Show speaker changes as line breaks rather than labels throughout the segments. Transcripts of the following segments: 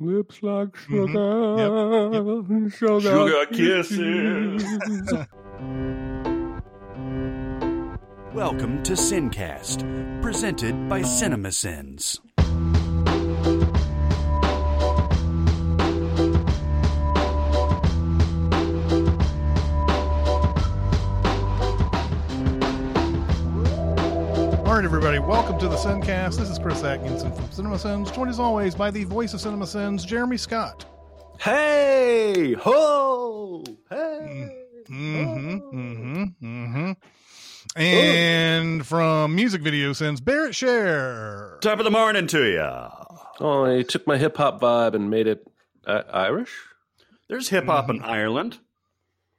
Lips like
Mm-hmm.
sugar,
Sugar kisses.
Welcome to Sincast, presented by CinemaSins.
All right, everybody, welcome to the Sincast. This is Chris Atkinson from CinemaSins, joined as always by the voice of CinemaSins, Jeremy Scott.
Hey ho! Hey.
Mm-hmm, mm-hmm, mm-hmm. And from Music Video Sins, Barrett Share.
Top of the morning to you.
Oh, he took my hip hop vibe and made it uh, Irish.
There's hip hop
Mm-hmm.
in Ireland.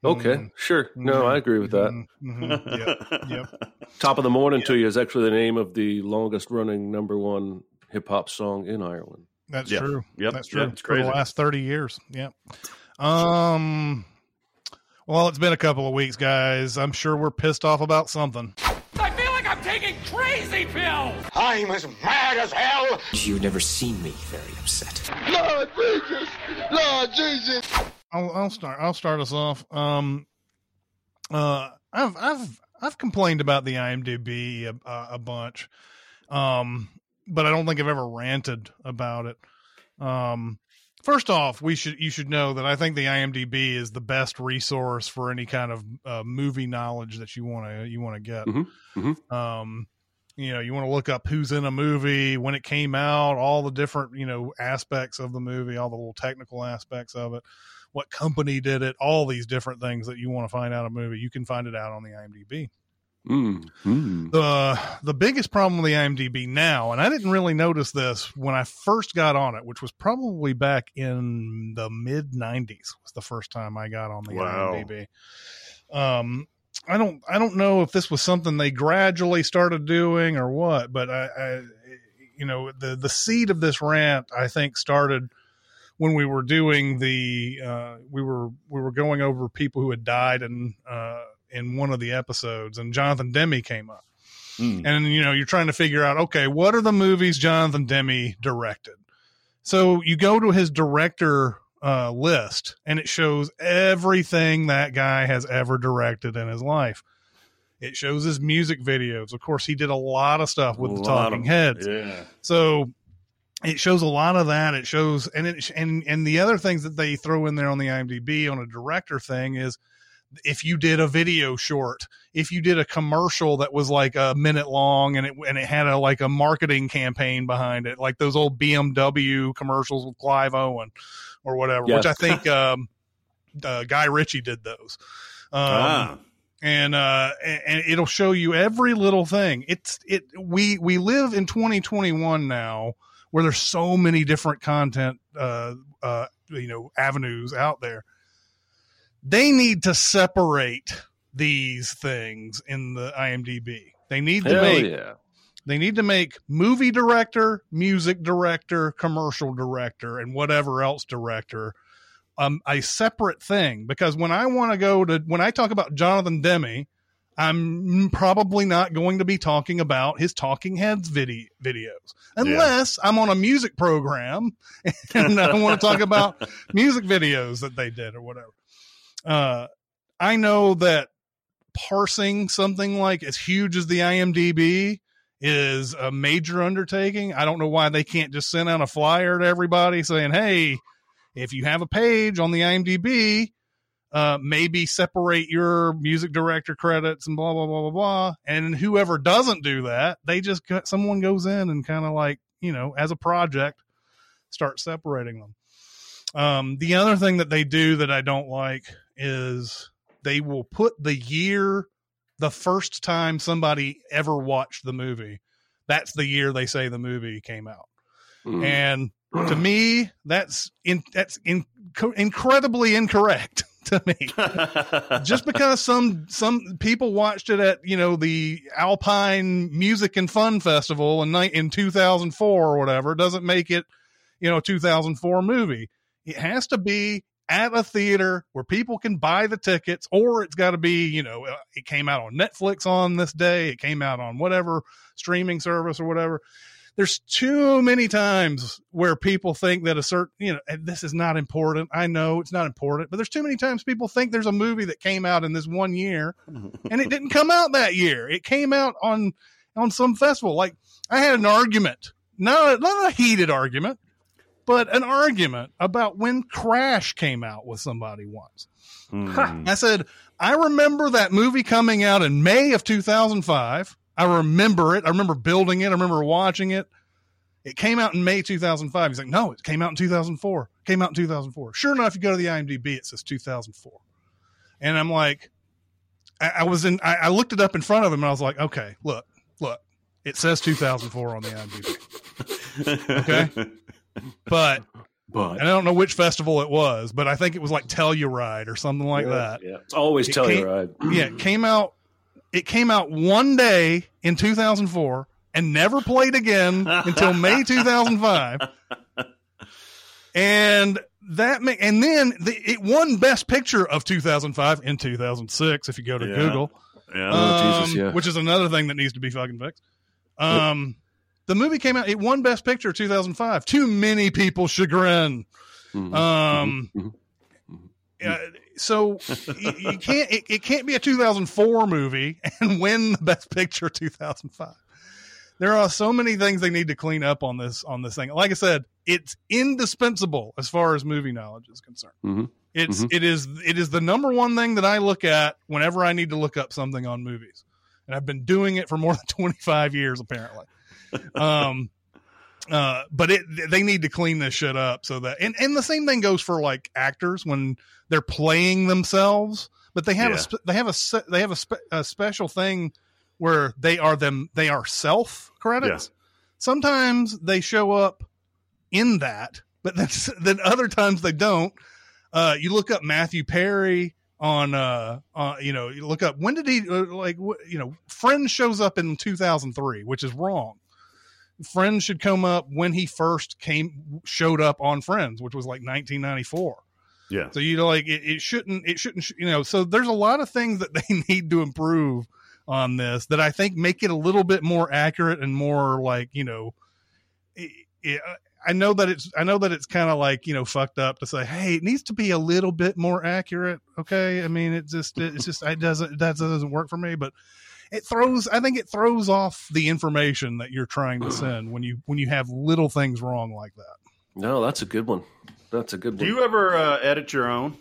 Okay, sure. No, I agree with that.
Mhm, Yep, yep.
Top of the morning to you is actually the name of the longest running number one hip hop song in Ireland.
That's
Yeah.
true.
Yep,
That's
yep,
true.
it's
For the last 30 years. Yep. Um, well, it's been a couple of weeks, guys. I'm sure we're pissed off about something.
I feel like I'm taking crazy pills!
I'm as mad as hell.
You've never seen me very upset.
Lord Jesus! Lord Jesus!
I'll, I'll start. I'll start us off. Um, uh, I've I've I've complained about the IMDb a, a, bunch, um, but I don't think I've ever ranted about it. Um, first off, we should you should know that I think the IMDb is the best resource for any kind of uh, movie knowledge that you want to you want to get.
Mhm, mhm.
Um, you know, you want to look up who's in a movie, when it came out, all the different you know aspects of the movie, all the little technical aspects of it what company did it, all these different things that you want to find out a movie, you can find it out on the IMDb.
Mm, mm.
The the biggest problem with the IMDb now, and I didn't really notice this when I first got on it, which was probably back in the mid '90s, was the first time I got on the
Wow.
IMDb. Um, I don't I don't know if this was something they gradually started doing or what, but I, I you know the the seed of this rant I think started when we were doing the uh, we were we were going over people who had died in uh, in one of the episodes, and Jonathan Demme came up,
Mm.
and you know you're trying to figure out okay what are the movies Jonathan Demme directed. So you go to his director uh, list, and it shows everything that guy has ever directed in his life. It shows his music videos. Of course, he did a lot of stuff with
A
the Talking
of-
Heads.
Yeah.
So it shows a lot of that. It shows and it and and the other things that they throw in there on the IMDb on a director thing is if you did a video short, if you did a commercial that was like a minute long and it and it had a like a marketing campaign behind it, like those old BMW commercials with Clive Owen or whatever, which I think um, uh, Guy Ritchie did those. Um,
ah.
and uh and, and it'll show you every little thing it's it we we live in 2021 now where there's so many different content uh uh you know avenues out there they need to separate these things in the IMDb they need to make
yeah.
they need to make movie director, music director, commercial director, and whatever else director um, a separate thing. Because when I want to go to, when I talk about Jonathan Demme, I'm probably not going to be talking about his Talking Heads video, videos unless I'm on a music program and I want to talk about music videos that they did or whatever. Uh, I know that parsing something like as huge as the IMDb is a major undertaking. I don't know why they can't just send out a flyer to everybody saying, "Hey, if you have a page on the IMDb, uh, maybe separate your music director credits and blah blah blah blah blah." And whoever doesn't do that, they just got, someone goes in and kind of like you know as a project start separating them. Um, the other thing that they do that I don't like is they will put the year the first time somebody ever watched the movie. That's the year they say the movie came out.
Mm.
And to me, that's in, that's in, incredibly incorrect to me. Just because some some people watched it at you know the Alpine Music and Fun Festival in in 2004 or whatever doesn't make it you know a 2004 movie. It has to be at a theater where people can buy the tickets, or it's got to be you know uh, it came out on Netflix on this day, it came out on whatever streaming service or whatever there's too many times where people think that a certain, you know, this is not important. I know it's not important, but there's too many times people think there's a movie that came out in this one year and it didn't come out that year. It came out on, on some festival. Like I had an argument, not, not a heated argument, but an argument about when Crash came out with somebody once.
Hmm.
I said, I remember that movie coming out in May of 2005. I remember it. I remember building it. I remember watching it. It came out in May 2005. He's like, no, it came out in 2004. It came out in 2004. Sure enough, you go to the IMDb, it says 2004. And I'm like, I, I was in, I, I looked it up in front of him and I was like, okay, look, look, it says 2004 on the IMDb. Okay. But
but
and I don't know which festival it was, but I think it was like Telluride or something like that.
Yeah, it's always
It
Telluride.
Yeah, it came out. It came out one day in 2004 and never played again until May 2005. And that ma- and then the, it won Best Picture of 2005 in 2006. If you go to
Yeah.
Google,
yeah.
Oh, Jesus,
Um,
yeah.
which is another thing that needs to be fucking fixed. Um, the movie came out. It won Best Picture 2005. Too many people chagrin.
Mhm.
Um,
Mhm.
uh, so you, you can't. It, it can't be a 2004 movie and win the Best Picture 2005. There are so many things they need to clean up on this on this thing. Like I said, it's indispensable as far as movie knowledge is concerned.
Mhm.
It's
Mhm.
it is it is the number one thing that I look at whenever I need to look up something on movies, and I've been doing it for more than 25 years apparently. um, uh, but it they need to clean this shit up so that and and the same thing goes for like actors when they're playing themselves, but they have
Yeah.
a they have a they have a, spe- a special thing where they are them they are self credits. Sometimes they show up in that, but then then other times they don't. Uh, you look up Matthew Perry on uh, uh you know you look up when did he uh, like you know Friends shows up in 2003, which is wrong. Friends should come up when he first came showed up on Friends, which was like 1994.
yeah.
So you know, like it, it shouldn't, it shouldn't, you know. So there's a lot of things that they need to improve on this that I think make it a little bit more accurate and more like you know. It, it, I know that it's, I know that it's kind of like you know fucked up to say, hey, it needs to be a little bit more accurate. Okay, I mean, it just, it's just, it doesn't, that doesn't work for me, but. It throws. I think it throws off the information that you're trying to send when you when you have little things wrong like that.
No, that's a good one. That's a good
Do
one.
you ever uh, edit your own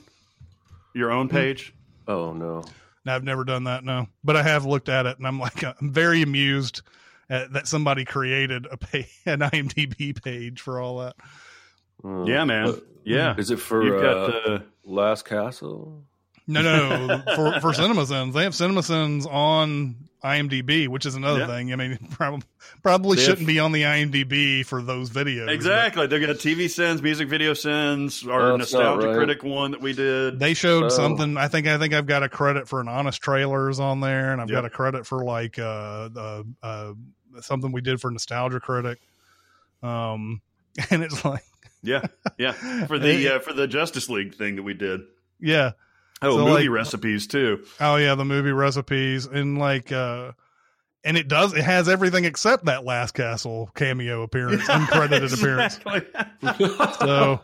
your own page?
oh no.
No, I've never done that. No, but I have looked at it, and I'm like, I'm very amused at, that somebody created a pay, an IMDb page for all that.
Uh,
Yeah, man.
uh,
Yeah.
Is it for
You've got
uh,
the
Last Castle?
No, no, for for CinemaSins, they have CinemaSins on IMDb, which is another
Yeah.
thing. I mean, probably probably
They
shouldn't be on the IMDb for those videos. but
exactly. They got TV sins, music video sins, our
That's
nostalgia
right.
critic one that we did.
They showed
Oh.
something. I think I think I've got a credit for an honest trailers on there, and I've got a credit for like uh, uh, uh something we did for nostalgia critic. Um, and it's like,
yeah, yeah. For the uh, for the Justice League thing that we did.
yeah,
Oh,
So,
movie
like-
recipes too.
Oh yeah, the movie recipes and like uh and it does it has everything except that last castle cameo appearance, uncredited appearance.
appearance.
So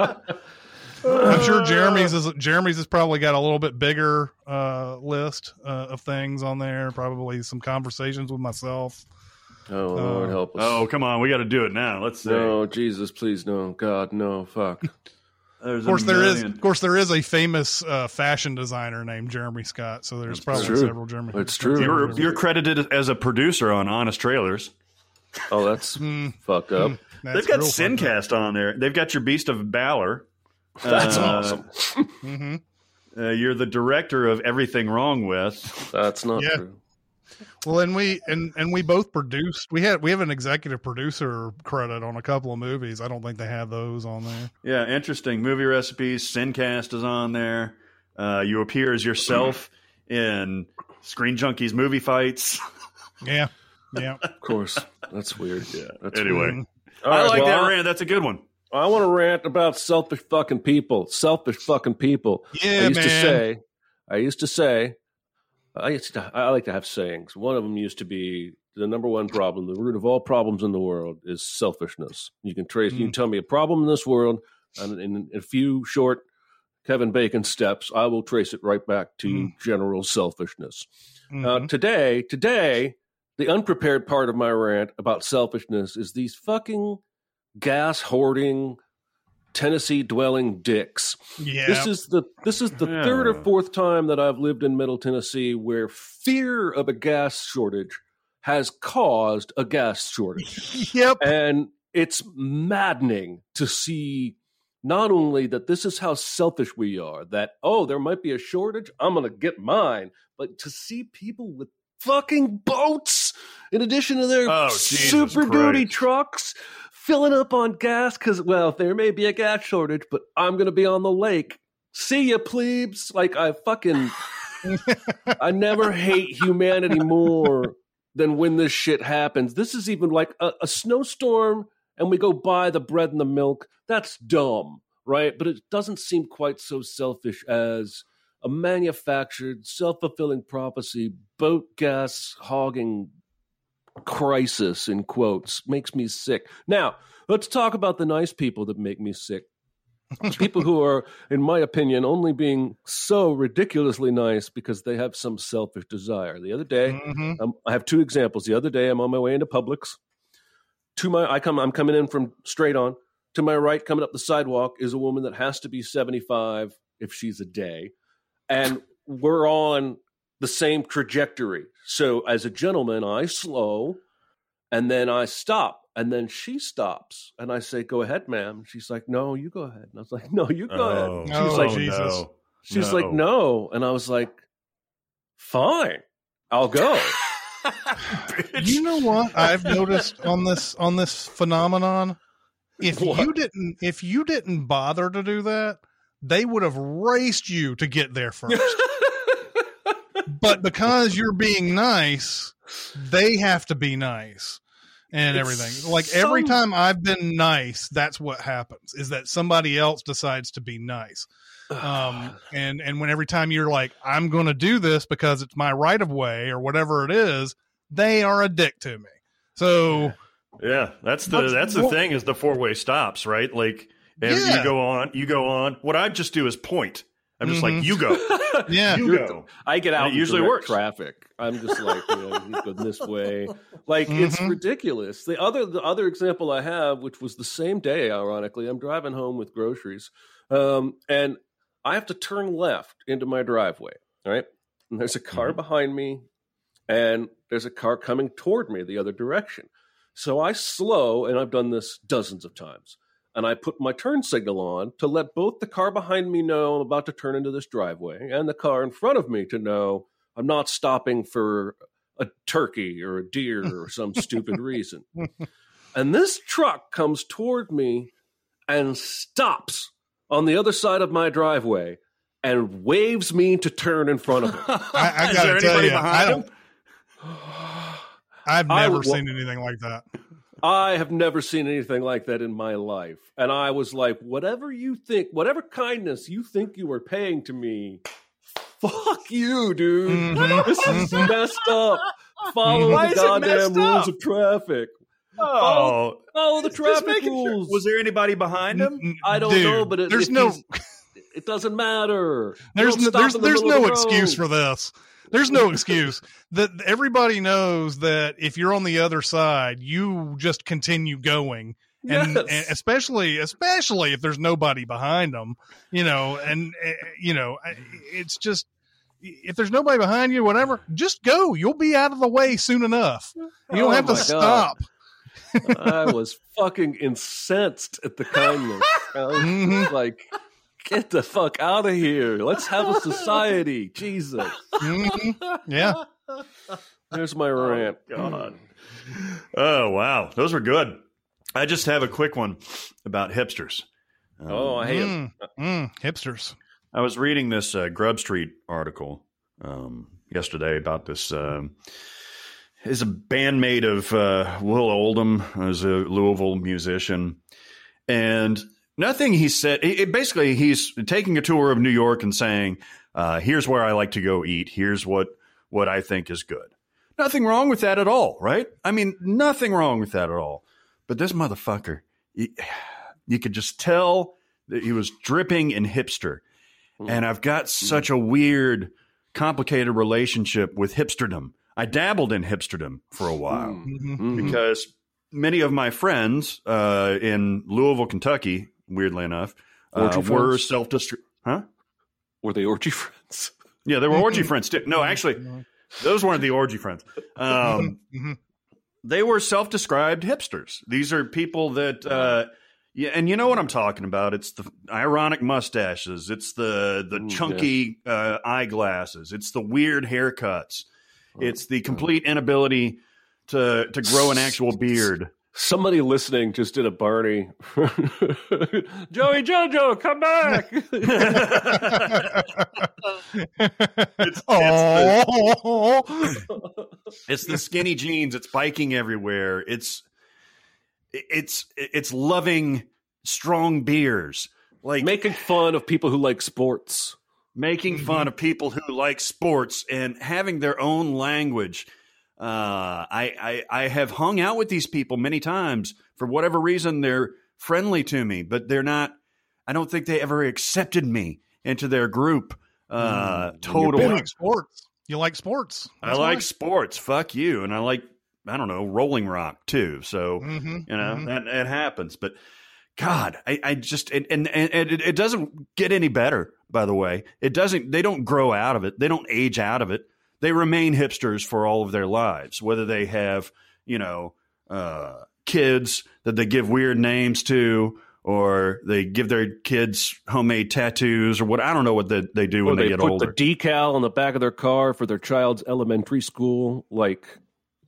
I'm sure Jeremy's is Jeremy's has probably got a little bit bigger uh list uh, of things on there, probably some conversations with myself.
Oh Lord,
Uh,
help us.
Oh, come on, we got to do it now. Let's see.
no, Jesus, please, no, God, no, fuck.
There's
Of course there is of course there is a famous uh, fashion designer named Jeremy Scott, so there's
That's
probably
true.
several Jeremy.
It's true.
You're, you're credited as a producer on Honest Trailers.
Oh, that's
Mm,
fucked up.
that's
They've got
real fucked.
Sincast on there. They've got your Beast of Balor.
That's
Uh,
awesome.
Mhm.
Uh, you're the director of Everything Wrong with.
That's not
Yeah.
true.
Well, and we and and we both produced. We had we have an executive producer credit on a couple of movies. I don't think they have those on there.
Yeah, interesting. Movie recipes. Sincast is on there. Uh, you appear as yourself in Screen Junkies movie fights.
Yeah, yeah.
Of course, that's weird. Yeah. That's
anyway,
weird.
I
All right,
like
well,
that rant. That's a good one.
I want to rant about selfish fucking people. Selfish fucking people.
Yeah,
I used
man.
to say, I used to say, I used to, I like to have sayings. One of them used to be the number one problem, the root of all problems in the world is selfishness. You can trace, you can tell me a problem in this world, and in a few short Kevin Bacon steps, I will trace it right back to
Mm.
general selfishness.
Mhm.
Uh, today, today, the unprepared part of my rant about selfishness is these fucking gas hoarding, Tennessee dwelling dicks.
yeah.
This is the this is the
Yeah.
third or fourth time that I've lived in Middle Tennessee where fear of a gas shortage has caused a gas shortage.
yep.
and it's maddening to see not only that this is how selfish we are, that, oh, there might be a shortage, I'm going to get mine, but to see people with fucking boats in addition to their
Oh, Jesus
super duty trucks filling up on gas because, well, there may be a gas shortage, but I'm going to be on the lake. See ya, plebes. Like, I fucking. I never hate humanity more than when this shit happens. This is even like a, a snowstorm and we go buy the bread and the milk. That's dumb, right? But it doesn't seem quite so selfish as a manufactured, self fulfilling prophecy, boat gas hogging crisis, in quotes, makes me sick. Now, let's talk about the nice people that make me sick. people who are, in my opinion, only being so ridiculously nice because they have some selfish desire. The other day,
Mhm.
um, I have two examples. The other day, I'm on my way into Publix. To my, I come, I'm coming in from straight on. To my right, coming up the sidewalk, is a woman that has to be 75 if she's a day, and we're on the same trajectory. So, as a gentleman, I slow, and then I stop, and then she stops, and I say, "Go ahead, ma'am." She's like, "No, you go ahead." And I was like, "No, you go ahead."
Oh,
She's
like, oh,
Jesus.
She's like, "No," and I was like, "Fine, I'll go."
You know what I've noticed on this on this phenomenon? If
What?
you didn't if you didn't bother to do that, they would have raced you to get there first. but because you're being nice, they have to be nice and
It's
everything. Like every time I've been nice, that's what happens is that somebody else decides to be nice. Um and and when every time you're like I'm going to do this because it's my right of way or whatever it is, they are a dick to me. So
Yeah, that's the that's the
what-
thing is the four way stops, right? Like, and
Yeah.
you go on, you go on. What I just do is point. I'm just
Mhm.
like, you go,
yeah,
you go.
I get out.
It usually
direct
works.
Traffic. I'm just like, you know, you go this way. Like it's
Mhm.
ridiculous. The other, the other example I have, which was the same day, ironically, I'm driving home with groceries, um, and I have to turn left into my driveway. All right, and there's a car
Mhm.
behind me, and there's a car coming toward me the other direction. So I slow, and I've done this dozens of times. And I put my turn signal on to let both the car behind me know I'm about to turn into this driveway and the car in front of me to know I'm not stopping for a turkey or a deer or some stupid reason. And this truck comes toward me and stops on the other side of my driveway and waves me to turn in front of him.
I, I
Is
gotta
there
tell
anybody
you, I
behind
don't. I've
I
never seen anything like that.
I have never seen anything like that in my life. And I was like, whatever you think, whatever kindness you think you are paying to me, fuck you, dude.
Mhm.
This is messed up. Follow
Mhm.
Why
the goddamn rules
up?
of traffic.
Oh,
Follow the traffic
making sure.
rules.
Was there anybody behind him?
I don't
dude,
know, but it,
there's no
it doesn't matter.
there's no, there's
the
there's no
the
excuse for this. There's no excuse that everybody knows that if you're on the other side, you just continue going. And,
Yes.
and especially especially if there's nobody behind them, you know, and uh, you know, it's just if there's nobody behind you, whatever, just go. You'll be out of the way soon enough. You don't
Oh
have to
God.
stop.
I was fucking incensed at the kindness.
Mhm.
like, get the fuck out of here. Let's have a society. Jesus.
Mhm. Yeah.
There's my rant.
God. Oh wow, those were good. I just have a quick one about hipsters. Um,
Oh, I hate 'em.
Mm, mm, hipsters.
I was reading this uh, Grub Street article um, yesterday about this. Um, is a bandmate of uh, Will Oldham, who's a Louisville musician, and nothing he said. It, it basically, he's taking a tour of New York and saying, uh, "Here's where I like to go eat. Here's what what I think is good." Nothing wrong with that at all, right? I mean, nothing wrong with that at all. But this motherfucker, you, you could just tell that he was dripping in hipster. And I've got such a weird, complicated relationship with hipsterdom. I dabbled in hipsterdom for a while
Mhm.
Mhm.
because many of my friends uh, in Louisville, Kentucky, weirdly enough, uh, were self district. Huh?
Were they orgy friends?
Yeah, they were orgy friends too. No, actually, those weren't the orgy friends. Um,
Mhm.
they were self-described hipsters. These are people that, uh, yeah, and you know what I'm talking about. It's the ironic mustaches. It's the the
Ooh,
chunky uh, eyeglasses. It's the weird haircuts. It's the complete inability to to grow an actual beard.
Somebody listening just did a Barney. Joey Jojo, come back.
It's,
oh,
it's the skinny jeans. It's biking everywhere. It's it's it's loving strong beers. Like
Making fun of people who like sports.
making fun mm-hmm. of people who like sports and having their own language. Uh, I, I I have hung out with these people many times. For whatever reason, they're friendly to me, but they're not. I don't think they ever accepted me into their group. Uh,
you
totally.
like sports. You like sports.
I like sports. Fuck you, and I like I don't know Rolling Rock too. So
hmm
you know that it happens but god i, I just and, and, and it, it doesn't get any better by the way it doesn't they don't grow out of it they don't age out of it they remain hipsters for all of their lives whether they have you know uh, kids that they give weird names to or they give their kids homemade tattoos or what i don't know what they, they do when they,
they
get
put
older
the decal on the back of their car for their child's elementary school. Like,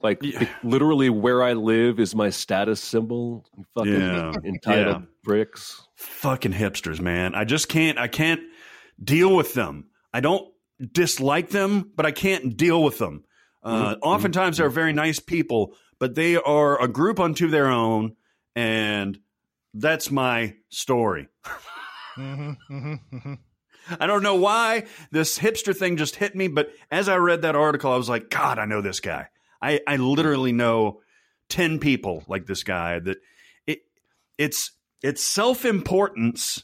like
Yeah.
literally where I live is my status symbol. Fucking
Yeah.
entitled
Yeah.
bricks.
fucking hipsters, man. I just can't I can't deal with them. I don't dislike them, but I can't deal with them. Uh, oftentimes they're very nice people, but they are a group unto their own, and that's my story.
hmm hmm hmm
I don't know why this hipster thing just hit me, but as I read that article, I was like, God, I know this guy. I, I literally know 10 people like this guy that it it's it's self-importance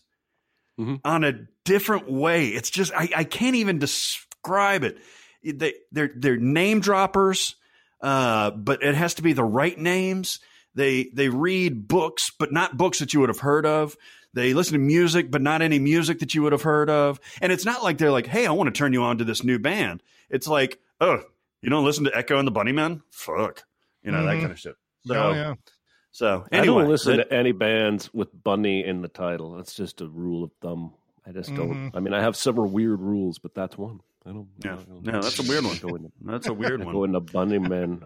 Mhm.
on a different way. It's just I, I can't even describe it. They they're they're name droppers, uh, but it has to be the right names. They they read books, but not books that you would have heard of. They listen to music, but not any music that you would have heard of. And it's not like they're like, "Hey, I want to turn you on to this new band." It's like, "Oh, you don't listen to Echo and the Bunnymen? Fuck." You know, that
Mhm.
kind of shit. So,
oh yeah.
So
I don't listen
that-
to any bands with Bunny in the title. That's just a rule of thumb. I just don't.
Mhm.
I mean, I have several weird rules, but that's one. I don't.
Yeah.
I don't-
No, that's a weird one.
Go into,
that's a weird
go
Going
to Bunny Man.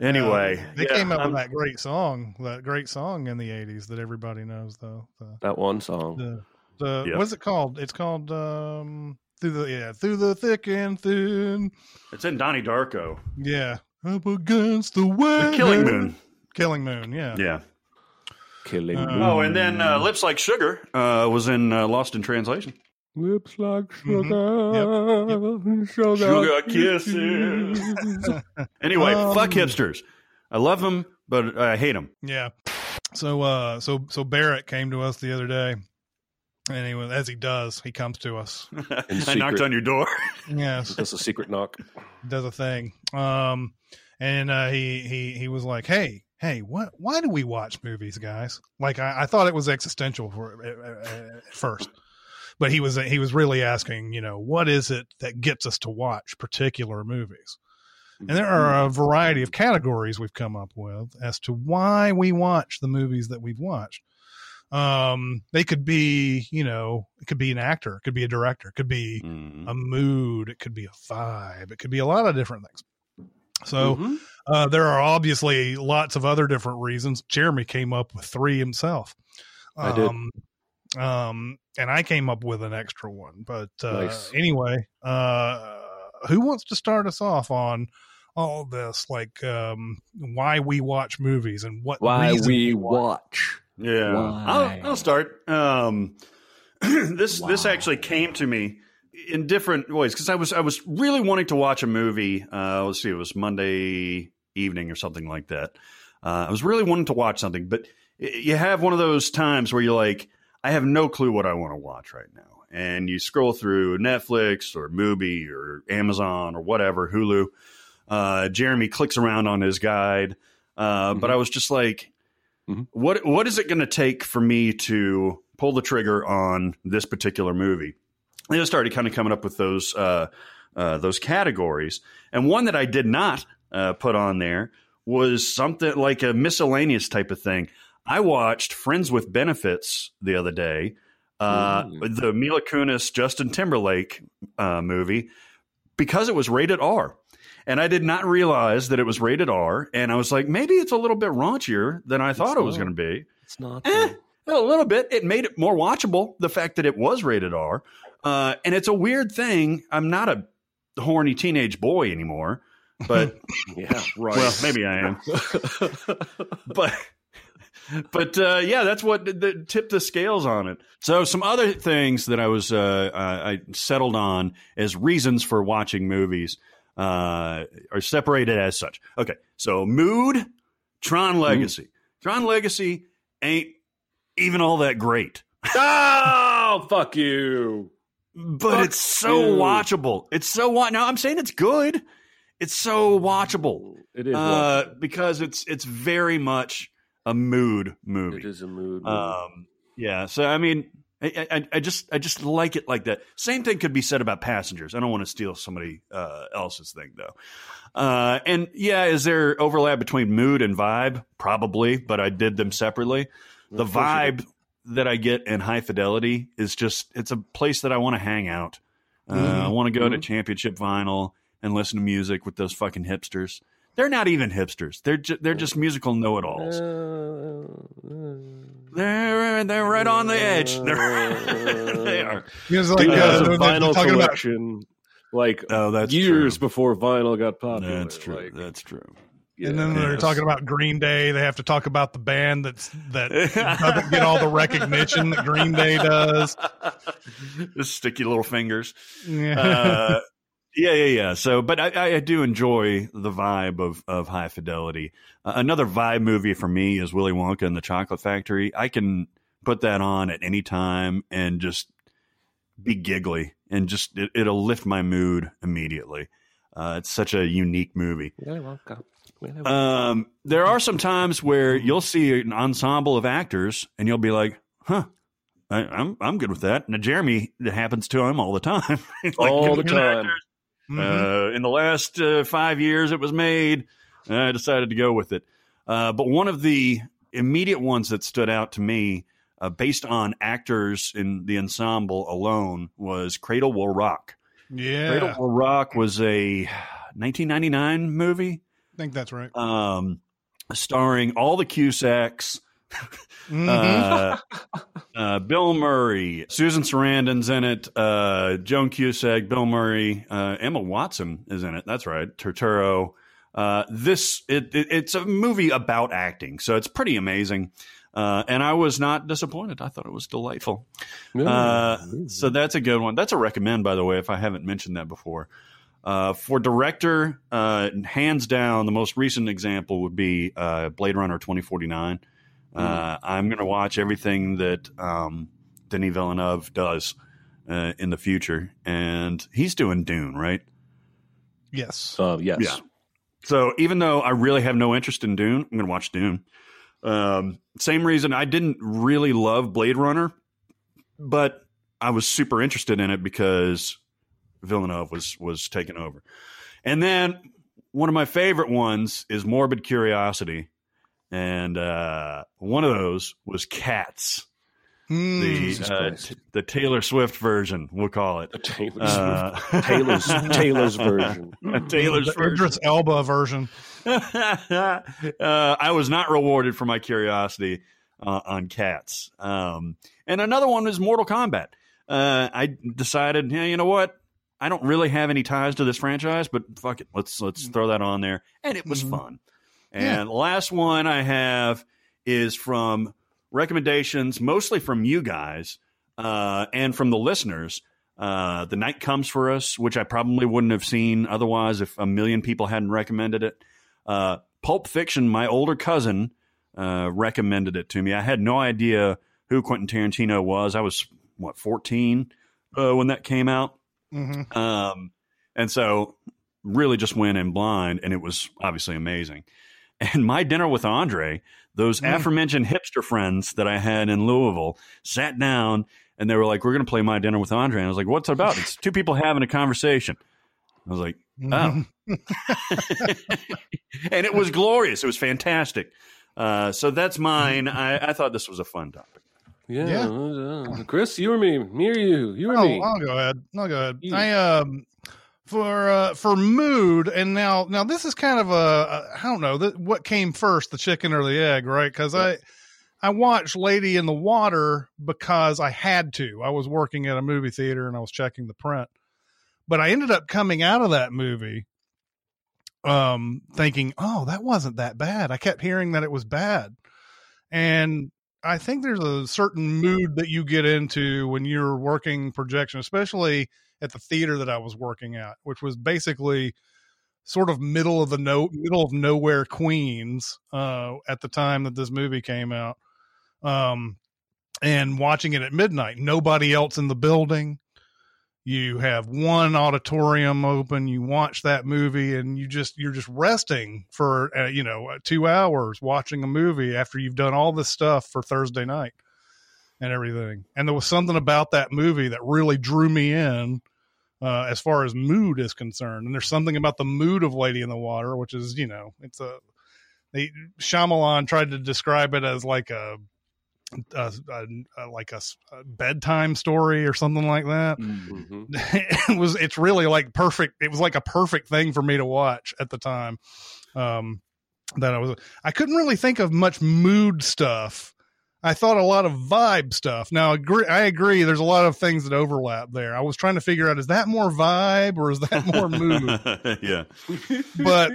Anyway,
Uh, they
yeah,
came up
I'm-
with that great song, that great song in the '80s that everybody knows, though. The,
That one song.
the, the
Yeah.
what's it called? It's called um, through the yeah through the thick and thin.
It's in Donnie Darko.
Yeah, up against the
The. Killing Moon.
Killing Moon. Yeah.
Yeah.
Killing.
Uh,
Moon.
Oh, and then uh, Lips Like Sugar uh, was in uh, Lost in Translation.
lips like
Mhm.
sugar,
Sugar kisses. Anyway,
Um,
fuck hipsters. I love them, but I hate them.
Yeah. So uh so so Barrett came to us the other day. And he as he does, he comes to us.
I knocked on your door.
Yes.
That's a secret knock.
does a thing. Um, and uh, he he he was like, "Hey, hey, what? Why do we watch movies, guys?" Like I, I thought it was existential for uh, uh, at first, but he was he was really asking, you know, what is it that gets us to watch particular movies? And there are a variety of categories we've come up with as to why we watch the movies that we've watched. Um, they could be, you know, it could be an actor, it could be a director, it could be
Mm.
a mood, it could be a vibe, it could be a lot of different things. So
Mhm.
uh, there are obviously lots of other different reasons. Jeremy came up with three himself.
I did.
Um, um, and I came up with an extra one. But uh,
Nice.
anyway, uh, who wants to start us off on all this? Like um, why we watch movies and what
Why
reason
we watch.
Yeah, I'll, I'll start. Um, this this actually came to me in different ways because I was I was really wanting to watch a movie. Uh, let's see, it was Monday evening or something like that. Uh, I was really wanting to watch something, but you have one of those times where you're like, I have no clue what I want to watch right now, and you scroll through Netflix or Mubi or Amazon or whatever Hulu. Uh, Jeremy clicks around on his guide, uh, but I was just like, what what is it going to take for me to pull the trigger on this particular movie? And I started kind of coming up with those uh, uh, those categories, and one that I did not uh, put on there was something like a miscellaneous type of thing. I watched Friends with Benefits the other day, uh, the Mila Kunis Justin Timberlake uh, movie, because it was rated R. And I did not realize that it was rated R. And I was like, maybe it's a little bit raunchier than I thought it was going to be.
It's not.
Eh, a little bit. It made it more watchable, the fact that it was rated R. Uh, and it's a weird thing. I'm not a horny teenage boy anymore, but
yeah, right.
well, maybe I am. but but uh, yeah, that's what the, the, tipped the scales on it. So some other things that I was uh, I I settled on as reasons for watching movies uh, are separated as such. Okay, so mood, Tron Legacy. Tron Legacy ain't even all that great,
oh, fuck you.
But
Fuck
it's so
you.
watchable. It's so wa- now I'm saying it's good. It's so watchable
It is.
uh,
watchable.
because it's it's very much a mood movie.
it is a mood. movie.
Um, yeah. So I mean, I, I, I just I just like it like that. Same thing could be said about passengers. I don't want to steal somebody uh, else's thing though. Uh, and yeah, is there overlap between mood and vibe? Probably, but I did them separately. The
Of course you
vibe that I get in High Fidelity is just it's a place that I want to hang out. Uh, I want to go to Championship Vinyl and listen to music with those fucking hipsters. They're not even hipsters. They're ju- they're just musical know-it-alls. They're they're right on the edge. They're, they are.
It's like,
Dude,
uh,
has a
they're- they're
vinyl
talking about
collection. Like
Oh, that's
years
true.
before vinyl got popular.
That's true.
Like,
that's true.
And then they're talking about Green Day. They have to talk about the band that's that doesn't get all the recognition that Green Day does.
the sticky little fingers.
Yeah.
Uh, yeah, yeah, yeah. So, but I, I do enjoy the vibe of of High Fidelity. Uh, another vibe movie for me is Willy Wonka and the Chocolate Factory. I can put that on at any time and just be giggly and just it, it'll lift my mood immediately. Uh, it's such a unique movie.
Willy Wonka. Willy Wonka.
Um, there are some times where you'll see an ensemble of actors and you'll be like, "Huh, I, I'm I'm good with that." Now, Jeremy, it happens to him all the time. Like,
All the time.
actors.
Mhm.
Uh, in the last uh, five years, it was made. I decided to go with it. Uh, but one of the immediate ones that stood out to me, uh, based on actors in the ensemble alone, was Cradle Will Rock.
yeah,
Cradle Will Rock was a 1999 movie
I think that's right.
um, starring all the Cusacks,
Mhm.
uh, uh, Bill Murray, Susan Sarandon's in it, uh, Joan Cusack, Bill Murray, uh, Emma Watson is in it. That's right, Turturro. Uh, this it, it, it's a movie about acting, so it's pretty amazing. Uh, and I was not disappointed. I thought it was delightful. Uh, so that's a good one. That's a recommend, by the way, if I haven't mentioned that before. Uh, for director, uh, hands down, the most recent example would be uh, Blade Runner 2049. Uh, I'm going to watch everything that um, Denis Villeneuve does uh, in the future. And he's doing Dune, right?
yes.
Uh, yes.
Yeah. So even though I really have no interest in Dune, I'm going to watch Dune. Um, same reason I didn't really love Blade Runner, but I was super interested in it because Villeneuve was was taking over. And then one of my favorite ones is Morbid Curiosity, and uh, one of those was Cats.
Mm.
the
Jesus
uh, t- the Taylor Swift version, we'll call it.
Taylor
Uh,
Swift. Taylor's Taylor's version.
Taylor's
the
version.
Idris Elba version.
uh, I was not rewarded for my curiosity uh, on cats. Um, and another one was Mortal Kombat. Uh, I decided, yeah, you know what? I don't really have any ties to this franchise, but fuck it, let's let's throw that on there, and it was
Mhm.
fun. And the last one I have is from recommendations, mostly from you guys uh, and from the listeners. Uh, the night comes for us, which I probably wouldn't have seen otherwise if a million people hadn't recommended it. Uh, Pulp Fiction, my older cousin uh, recommended it to me. I had no idea who Quentin Tarantino was. I was what fourteen uh, when that came out,
hmm
um, and so really just went in blind, and it was obviously amazing. And my dinner with Andre, those
Mm.
aforementioned hipster friends that I had in Louisville, sat down and they were like, "We're going to play my dinner with Andre." And I was like, "What's it about?" It's two people having a conversation. I was like, "Oh," and it was glorious. It was fantastic. Uh, so that's mine. I, I thought this was a fun topic.
Yeah.
Yeah.
Chris, you or me? Me or you? You or
Oh,
me?
I'll go ahead. I'll go ahead.
You.
I um for uh for mood and now now this is kind of a, a I don't know what came first the chicken or the egg right because I I watched Lady in the Water because I had to I was working at a movie theater and I was checking the print but I ended up coming out of that movie um thinking oh that wasn't that bad I kept hearing that it was bad and I think there's a certain mood that you get into when you're working projection, especially at the theater that I was working at, which was basically sort of middle of the no middle of nowhere Queens uh, at the time that this movie came out, um, and watching it at midnight. Nobody else in the building. You have one auditorium open. You watch that movie, and you just you're just resting for uh, you know uh, two hours watching a movie after you've done all this stuff for Thursday night and everything. And there was something about that movie that really drew me in uh, as far as mood is concerned. And there's something about the mood of Lady in the Water, which is you know it's a they Shyamalan tried to describe it as like a, a, like a, a bedtime story or something like that.
Mhm.
it was it's really like perfect it was like a perfect thing for me to watch at the time um that i was i couldn't really think of much mood stuff. I thought a lot of vibe stuff. Now I agree i agree there's a lot of things that overlap there. I was trying to figure out is that more vibe or is that more mood?
Yeah.
but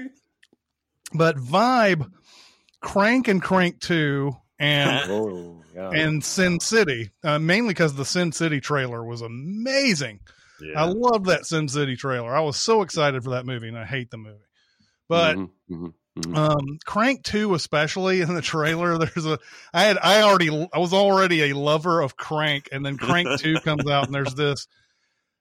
but vibe crank and crank 2 and
Oh, yeah.
and sin city uh, mainly because the sin city trailer was amazing
yeah.
I love that Sin City trailer. I was so excited for that movie, and I hate the movie. But
Mhm, mhm, mhm.
um, Crank Two, especially in the trailer, there's a I had I already I was already a lover of Crank, and then Crank Two comes out, and there's this.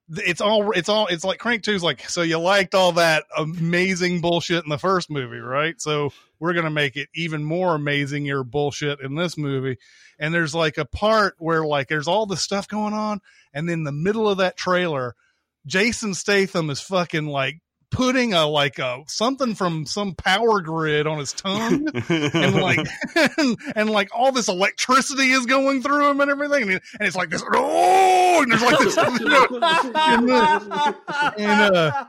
It's all it's all it's like Crank Two is like so you liked all that amazing bullshit in the first movie, right? So we're gonna make it even more amazing your bullshit in this movie. And there's like a part where like there's all this stuff going on, and then the middle of that trailer, Jason Statham is fucking like putting a like a something from some power grid on his tongue and like and, and like all this electricity is going through him and everything and, and it's like this oh and there's like this and, uh,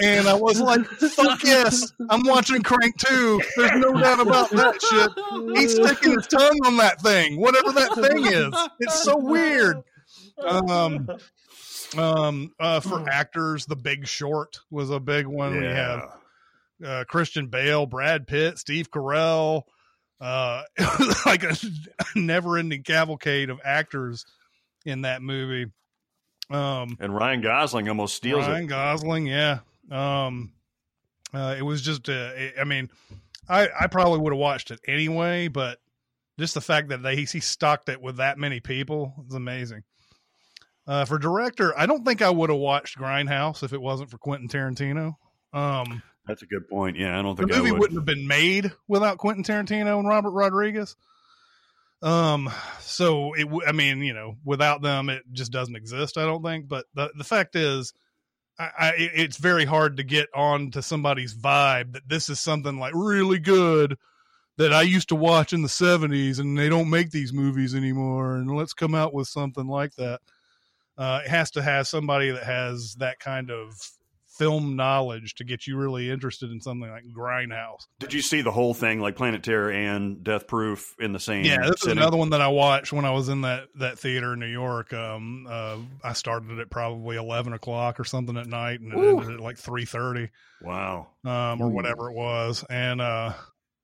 and I was like, fuck yes, I'm watching Crank 2. There's no doubt about that shit. He's sticking his tongue on that thing, whatever that thing is. It's so weird. Um, um, uh, for actors, The Big Short was a big one. We have uh, Christian Bale, Brad Pitt, Steve Carell. Uh, like a never-ending cavalcade of actors in that movie. Um,
and Ryan Gosling almost steals
Ryan
it.
Ryan Gosling, yeah. Um, uh, it was just, uh, I mean, I I probably would have watched it anyway, but just the fact that they he stocked it with that many people is amazing. Uh, for director, I don't think I would have watched Grindhouse if it wasn't for Quentin Tarantino. Um,
That's a good point. Yeah, I don't think
the
movie would.
wouldn't have been made without Quentin Tarantino and Robert Rodriguez. Um, so it, I mean, you know, without them, it just doesn't exist. I don't think. But the the fact is, I, I it's very hard to get on to somebody's vibe that this is something like really good that I used to watch in the 70s and they don't make these movies anymore and let's come out with something like that. Uh, it has to have somebody that has that kind of film knowledge to get you really interested in something like Grindhouse.
Did you see the whole thing, like Planet Terror and Death Proof, in the same?
Yeah, this is another one that I watched when I was in that that theater in New York. Um, uh, I started at probably eleven o'clock or something at night, and it
Ooh.
ended at like three thirty,
Wow.
um, or whatever it was. And uh,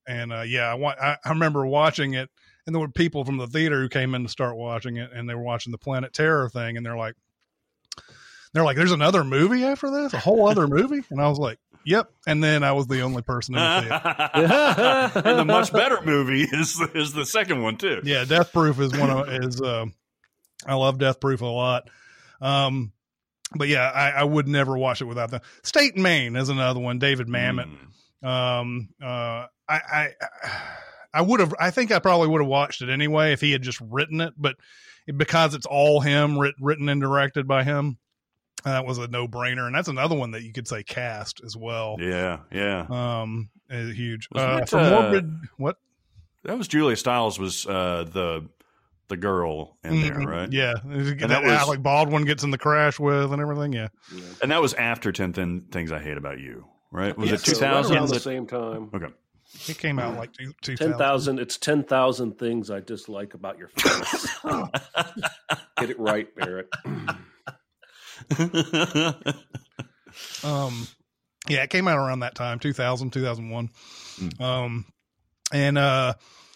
and uh, yeah, I, wa- I I remember watching it, and there were people from the theater who came in to start watching it, and they were watching the Planet Terror thing, and they're like, they're like, "There's another movie after this, a whole other movie," and I was like, "Yep." And then I was the only person in the theater.
and the much better movie is is the second one too.
yeah death proof is one of is uh i love death proof a lot um but yeah i, I would never watch it without them state and main is another one david mamet
Mm.
um uh i i i would have i think i probably would have watched it anyway if he had just written it but because it's all him writ, written and directed by him that was a no-brainer and that's another one that you could say cast as well
Yeah, yeah.
um is huge
Wasn't
uh,
it,
for
uh,
morbid what
That was Julia Stiles was uh, the the girl in there,
Mhm.
right?
Yeah, that,
that was-
Alec Baldwin gets in the crash with and everything. Yeah,
And that was after 10 Thin Things I Hate About You, right? Was
Yeah,
it
so
So right
2000?
around the same time.
okay.
it came out like two, 2000.
Ten thousand. It's ten thousand things I dislike about your face. Get it right, Barrett.
Um, yeah, it came out around that time, 2000, 2001.
Hmm.
Um, and uh,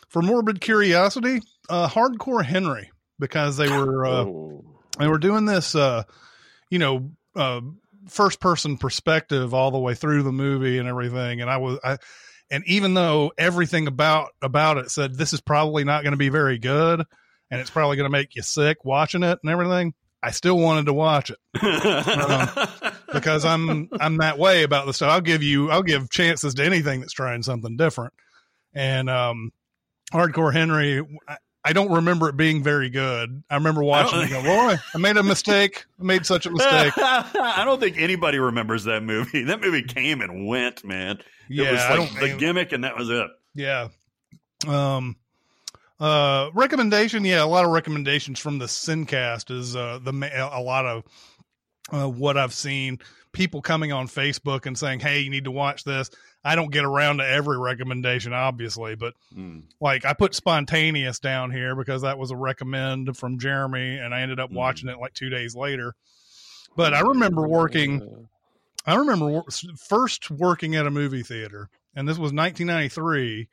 for morbid curiosity, uh, Hardcore Henry, because they were uh,
oh.
they were doing this, uh, you know, uh, first person perspective all the way through the movie and everything. And I was, I, and even though everything about about it said this is probably not going to be very good, and it's probably going to make you sick watching it and everything, I still wanted to watch it because I'm I'm that way about the stuff. I'll give you I'll give chances to anything that's trying something different. And um, Hardcore Henry, I, I don't remember it being very good. I remember watching it. Go, boy, I made a mistake. I made such a mistake.
I don't think anybody remembers that movie. That movie came and went, man.
Yeah,
it was
I
like
don't-
the gimmick, and that was it.
Yeah. Um uh recommendation, yeah, a lot of recommendations from the Sincast is uh the a lot of uh what I've seen people coming on Facebook and saying, "Hey, you need to watch this." I don't get around to every recommendation obviously, but
Mm.
like I put spontaneous down here because that was a recommend from Jeremy and I ended up
Mm.
watching it like 2 days later. But I remember working I remember wor- first working at a movie theater, and this was 1993.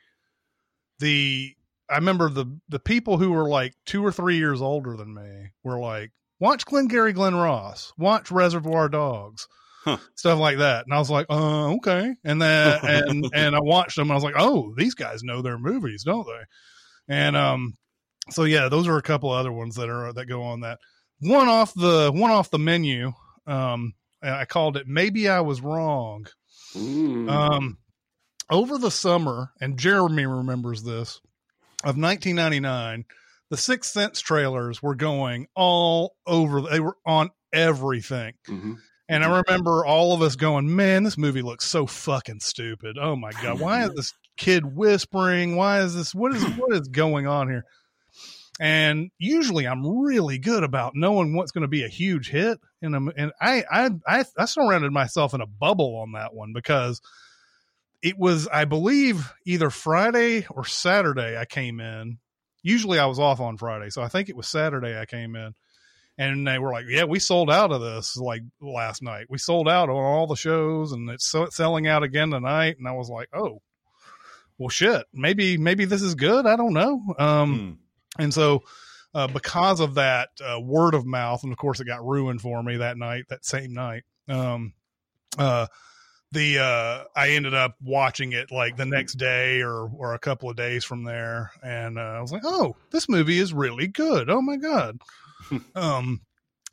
The I remember the the people who were like two or three years older than me were like, "Watch Glengarry Glen Ross, watch Reservoir Dogs."
Huh.
Stuff like that, and I was like, "Uh, okay." And then and and I watched them, and I was like, "Oh, these guys know their movies, don't they?" And um, so yeah, those are a couple other ones that are that go on that. One off the one off the menu. Um, I called it "Maybe I Was Wrong."
Mm.
Um, over the summer, and Jeremy remembers this of 1999, the Sixth Sense trailers were going all over. They were on everything.
Mhm.
And I remember all of us going, man, this movie looks so fucking stupid. Oh my God. Why is this kid whispering? Why is this? What is, what is going on here? And usually I'm really good about knowing what's going to be a huge hit. And, I'm, and I, I, I, I surrounded myself in a bubble on that one because it was, I believe, either Friday or Saturday I came in. Usually I was off on Friday. So I think it was Saturday I came in and they were like, "Yeah, we sold out of this like last night. We sold out on all the shows, and it's so it's selling out again tonight." And I was like, "Oh, well, shit. Maybe maybe this is good. I don't know." Um,
Mm.
and so uh, because of that uh, word of mouth, and of course, it got ruined for me that night, that same night. Um, uh, the uh, I ended up watching it like the next day or or a couple of days from there, and uh, I was like, "Oh, this movie is really good. Oh my god." um,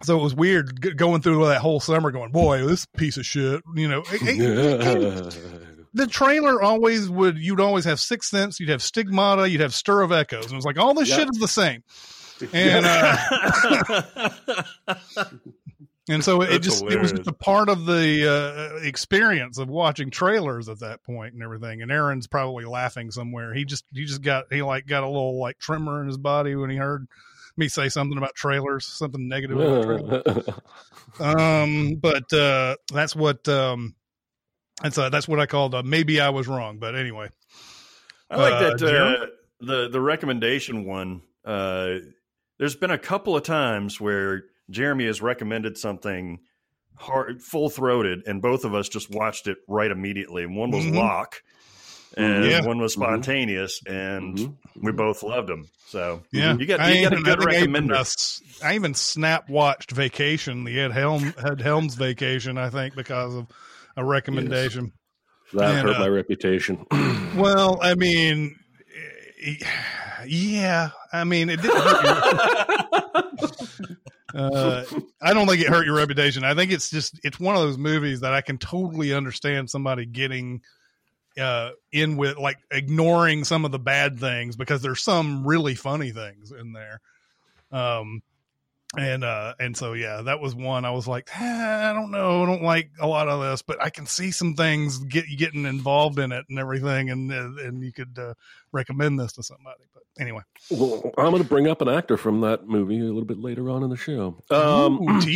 so it was weird g- going through that whole summer, going, "Boy, this piece of shit." You know, it- it- the trailer always would. You'd always have Sixth Sense, you'd have Stigmata, you'd have Stir of Echoes, and it was like all this
Yep.
shit is the same. And uh, And so it just it was
hilarious.
just a part of the uh, experience of watching trailers at that point and everything. And Aaron's probably laughing somewhere. He just he just got he like got a little like tremor in his body when he heard me say something about trailers, something negative about trailers. um but uh that's what um that's uh, that's what i called uh, maybe i was wrong but anyway
I like
Uh,
that uh, the the recommendation one. Uh, there's been a couple of times where Jeremy has recommended something hard, full throated, and both of us just watched it right immediately. And one was
Mhm.
Locke, and
Yeah.
one was
Mhm.
spontaneous, and
Mhm.
we both loved them. So
yeah
you got
I
you got a
even-
good
I think I even, uh, s- I even snap watched vacation the ed helm ed helms vacation i think because of a recommendation
that
And,
hurt
uh,
my reputation.
well i mean yeah i mean it didn't hurt your- uh, I don't think it hurt your reputation. I think it's just it's one of those movies that I can totally understand somebody getting uh in with like ignoring some of the bad things because there's some really funny things in there. Um and uh and so yeah, that was one I was like, "Ah, I don't know, I don't like a lot of this, but I can see some things get getting involved in it and everything and uh, and you could uh, recommend this to somebody. But anyway,
well, I'm going to bring up an actor from that movie a little bit later on in the show. Um.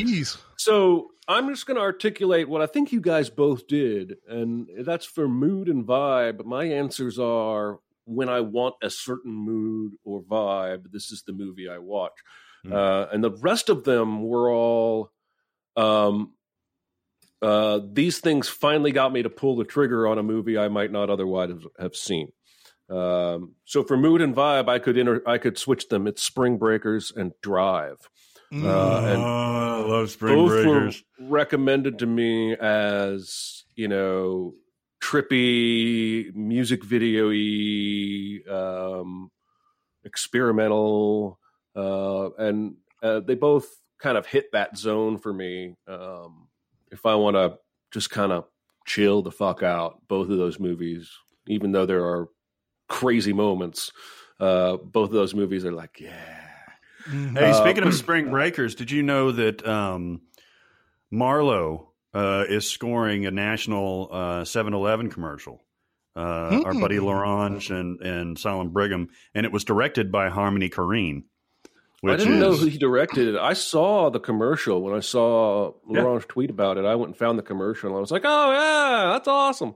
So I'm just going to articulate what I think you guys both did, and that's for mood and vibe. My answers are when I want a certain mood or vibe, this is the movie I watch.
Hmm.
Uh, and the rest of them were all. Um, uh, these things finally got me to pull the trigger on a movie I might not otherwise have, seen. Um, so for mood and vibe, I could inter- I could switch them. It's Spring Breakers and Drive.
Mm.
Uh, and
oh, I love Spring
both
Breakers.
were recommended to me as you know trippy music video um experimental uh and uh, they both kind of hit that zone for me um if i want to just kind of chill the fuck out both of those movies even though there are crazy moments uh both of those movies are like yeah
Mhm.
Hey,
Uh,
speaking of Spring Breakers, did you know that um, Marlowe uh, is scoring a national uh, 7-Eleven commercial? Uh, Our buddy
Hmm.
Laurent and and Solomon Brigham, and it was directed by Harmony Korine.
I didn't know
is-
who he directed it. I saw the commercial when I saw
Yeah.
Laurent's tweet about it. I went and found the commercial and I was like, "Oh yeah, that's awesome."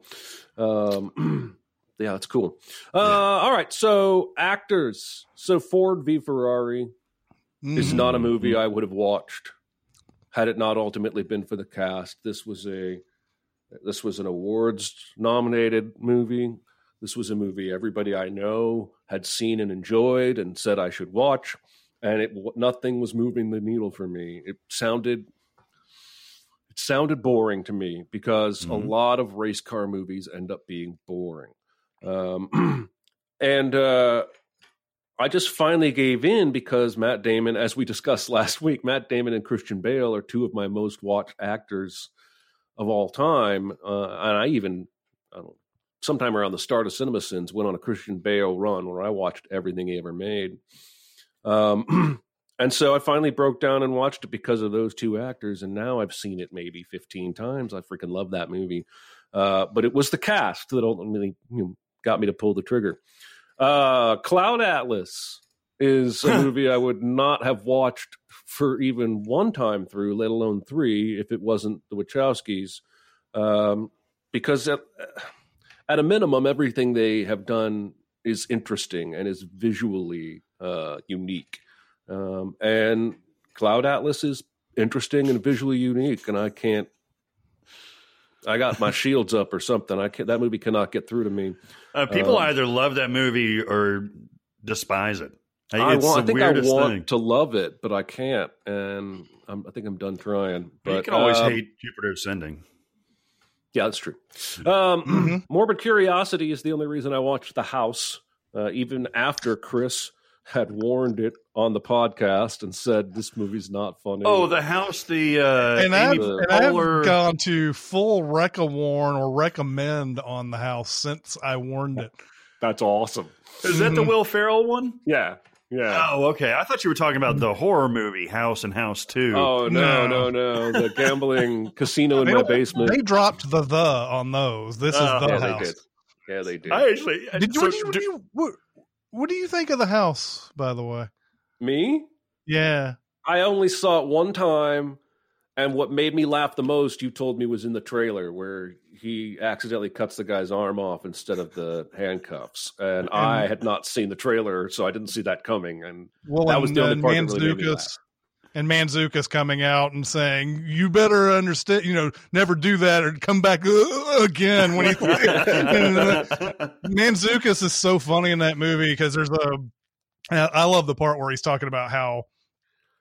Um, yeah, that's cool. Uh, All right, so actors. So Ford v Ferrari is
Mhm.
not a movie I would have watched had it not ultimately been for the cast. This was a this was an awards nominated movie. This was a movie everybody I know had seen and enjoyed and said I should watch, and it nothing was moving the needle for me. It sounded it sounded boring to me because a
Mhm.
lot of race car movies end up being boring. Um, and uh, I just finally gave in because Matt Damon, as we discussed last week, Matt Damon and Christian Bale are two of my most watched actors of all time. Uh, and I even, I don't sometime around the start of Cinema Sins, went on a Christian Bale run where I watched everything he ever made. Um, and so I finally broke down and watched it because of those two actors. And now I've seen it maybe 15 times. I freaking love that movie. Uh, but it was the cast that ultimately you know, got me to pull the trigger. Uh, Cloud Atlas is a movie I would not have watched for even one time through, let alone three, if it wasn't the Wachowskis. Um, because at, at a minimum, everything they have done is interesting and is visually uh, unique. Um, and Cloud Atlas is interesting and visually unique, and I can't. I got my shields up or something. I can't. That movie cannot get through to me.
Uh, people
Um,
either love that movie or despise it.
I,
It's
want, I think I want
thing.
to love it, but I can't, and I'm, I think I'm done trying. But
you can always
um,
hate Jupiter Ascending.
Yeah, that's true. Um,
Mhm.
Morbid curiosity is the only reason I watched The House, uh, even after Chris had warned it on the podcast and said this movie's not funny.
Oh, the house, the uh,
and I've,
Amy
and I've
Poehler-
gone to full warn or recommend on the house since I warned it.
that's awesome.
Is that the
Mhm.
Will Ferrell one?
Yeah, Yeah.
Oh, okay. I thought you were talking about the horror movie House and House Two.
Oh no,
No.
no, no! The gambling casino in
They
my basement.
They dropped the the on those. This is
Oh,
the
yeah, they
house.
did. Yeah, they did.
I actually
Did you,
so
what, do you, what, do you what, do you think of the house? By the way,
Me?
yeah.
I only saw it one time, and what made me laugh the most, you told me, was in the trailer where he accidentally cuts the guy's arm off instead of the handcuffs. And I had not seen the trailer, so I didn't see that coming. And
Well,
That
and,
was the only
and
part that really made me
Mantzoukas- and Mantzoukas coming out and saying, "You better understand. You know, never do that or come back uh, again." When he Mantzoukas is so funny in that movie because there's a. I love the part where he's talking about how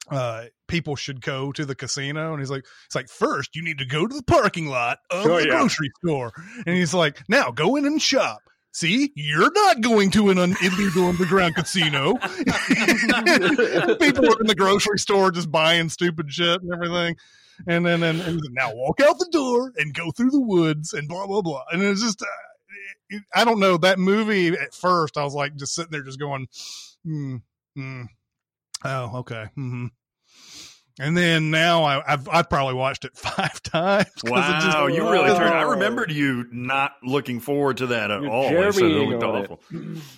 uh people should go to the casino and he's like it's like first you need to go to the parking lot of
Oh,
the
yeah.
grocery store and he's like now go in and shop see you're not going to an un- illegal underground casino. People are in the grocery store just buying stupid shit and everything. And then and, and now walk out the door and go through the woods and blah blah blah. And it's just uh, it, i don't know. That movie at first i was like just sitting there just going hmm, hmm. oh okay. Hmm and then now I, I've I've probably watched it five times. 'cause it just-
Wow, you really turned. I remembered you not looking forward to that at
You're
all. You said it
Jeremying
looked
on it.
awful.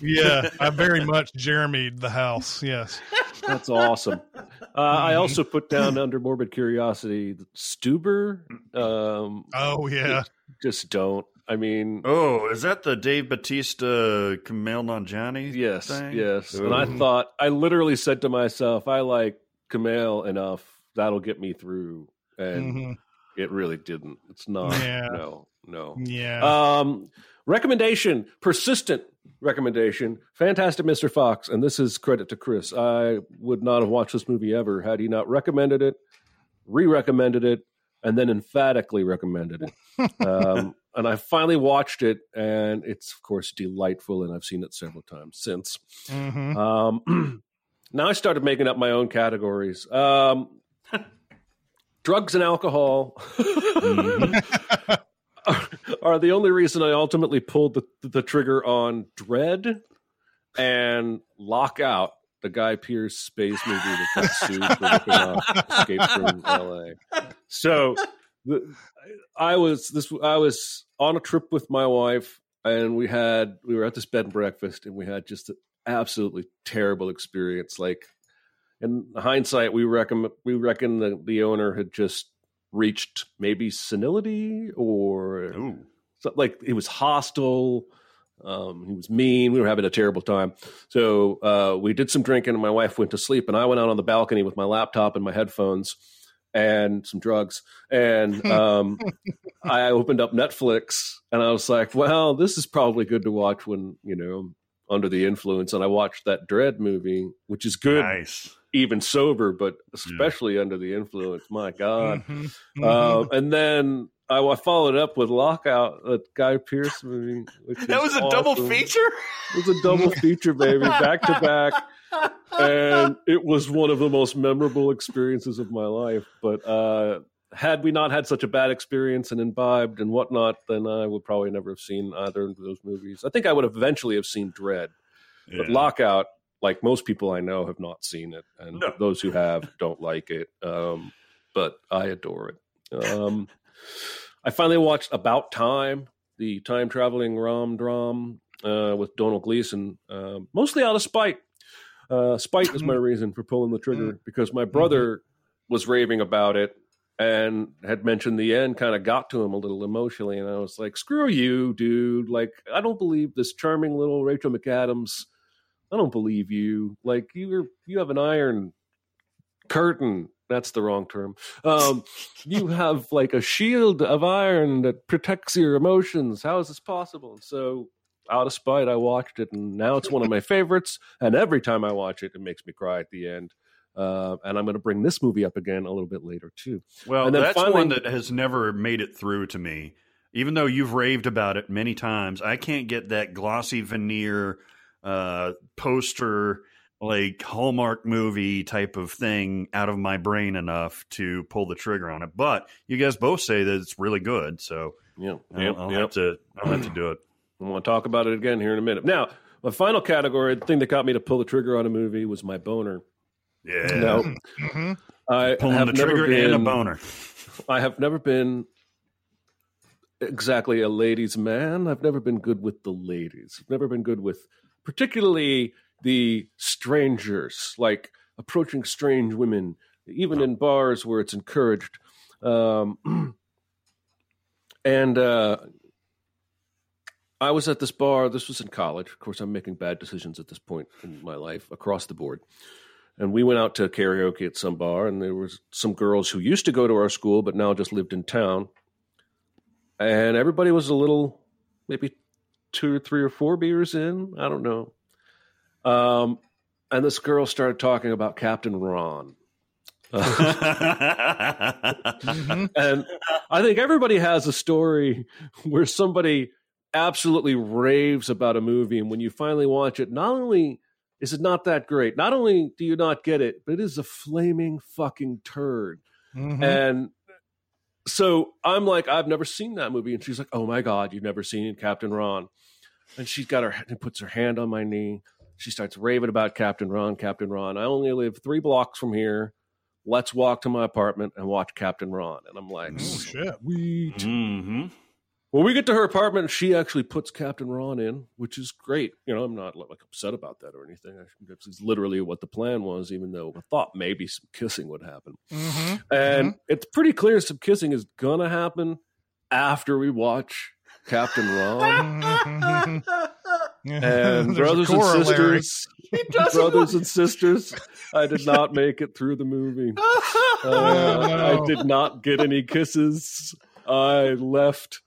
yeah, I very much Jeremied the house. Yes.
that's awesome. Uh, I also put down under morbid curiosity Stuber. Um,
Oh yeah.
just don't. I mean,
Oh, is that the Dave Bautista, Kumail Nanjiani?
Yes,
thing?
yes. And I thought, I literally said to myself, I like Kumail enough, that'll get me through. And
Mhm.
it really didn't. It's not.
Yeah.
No, no.
Yeah.
Um, recommendation, persistent recommendation, Fantastic Mr. Fox. And this is credit to Chris. I would not have watched this movie ever had he not recommended it, re recommended it, and then emphatically recommended it. um, and I finally watched it, and it's, of course, delightful. And I've seen it several times since.
Mhm.
Um, now I started making up my own categories. Um, drugs and alcohol
Mm-hmm.
are, are the only reason I ultimately pulled the, the trigger on Dredd and Lockout, the Guy Pearce space movie that got sued for ripping off Escape from L.A. So the, I was this I was on a trip with my wife and we had we were at this bed and breakfast and we had just absolutely terrible experience like in hindsight we reckon we reckon the, the owner had just reached maybe senility or so- like it was hostile um, he was mean we were having a terrible time. So uh, we did some drinking and my wife went to sleep and i went out on the balcony with my laptop and my headphones and some drugs and um, i opened up netflix and i was like well this is probably good to watch when you know under the influence and i watched that Dredd movie which is good
Nice.
even sober but especially under the influence my god
Mhm.
um, and then I, I followed up with Lockout, that Guy Pearce movie. Which
That was a double feature.
It was a double feature, baby, back to back, and it was one of the most memorable experiences of my life. But uh, had we not had such a bad experience and imbibed and whatnot, then I would probably never have seen either of those movies. I think I would eventually have seen Dredd, but Lockout, like most people I know, have not seen it, and
No.
those who have don't like it. Um, but I adore it. Um, I finally watched About Time, the time traveling rom dram uh, with Domhnall Gleeson, uh, mostly out of spite. Uh, spite is my reason for pulling the trigger because my brother was raving about it and had mentioned the end kind of got to him a little emotionally and i was like screw you dude. Like i don't believe this charming little rachel mcadams. I don't believe you. Like you're you have an iron curtain. That's the wrong term. Um you have like a shield of iron that protects your emotions. How is this possible? And so out of spite i watched it and now it's one of my favorites and every time i watch it it makes me cry at the end uh, and i'm going to bring this movie up again a little bit later too
Well, that's
finally-
one that has never made it through to me. Even though you've raved about it many times, I can't get that glossy veneer uh, poster, like Hallmark movie type of thing out of my brain enough to pull the trigger on it. But you guys both say that it's really good, so
yeah
I'll, I'll have to I'll have to do it.
I want to talk about it again here in a minute. Now, My final category, the thing that got me to pull the trigger on a movie, was my boner.
Yeah.
No,
Mhm.
I
Pulling
have
the
never
trigger
been,
and a boner.
I have never been exactly a ladies' man. I've never been good with the ladies. I've never been good with, particularly the strangers, like approaching strange women, even in bars where it's encouraged. Um, and uh, I was at this bar. This was in college. Of course, I'm making bad decisions at this point in my life across the board. And we went out to karaoke at some bar, and there was some girls who used to go to our school, but now just lived in town. And everybody was a little, maybe two or three or four beers in. I don't know. Um, and this girl started talking about Captain Ron.
Mhm.
and I think everybody has a story where somebody absolutely raves about a movie, and when you finally watch it, not only is it not that great, not only do you not get it, but it is a flaming fucking turd.
Mhm.
And so I'm like, I've never seen that movie, and she's like, Oh my god, you've never seen Captain Ron? And she's got her and puts her hand on my knee. She starts raving about Captain Ron, Captain Ron. I only live three blocks from here. Let's walk to my apartment and watch Captain Ron. And I'm like,
Oh shit.
sweet.
hmm
When we get to her apartment, she actually puts Captain Ron in, which is great. You know, I'm not like upset about that or anything. I, this is literally what the plan was, even though I thought maybe some kissing would happen.
Mhm.
And it's pretty clear some kissing is gonna happen after we watch Captain Ron.
Mhm.
And brothers and sisters, brothers and sisters, I did not make it through the movie. Uh,
no.
I did not get any kisses. I left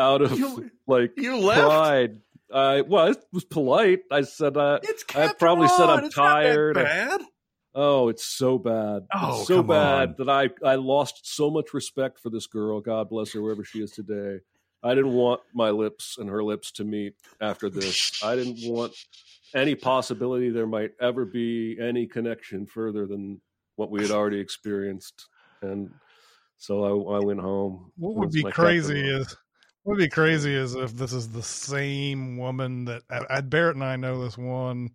out of
You-
like
You left.
pride. I well, it was polite. I said uh,
It's
I probably said I'm
It's not that
tired.
bad.
Oh, it's so bad.
Oh,
It's so
come
bad
on.
that I I lost so much respect for this girl. God bless her, wherever she is today. I didn't want my lips and her lips to meet after this. I didn't want any possibility there might ever be any connection further than what we had already experienced. And so I, I went home.
What would be crazy is what would be crazy is if this is the same woman that I, I Barrett and I know this one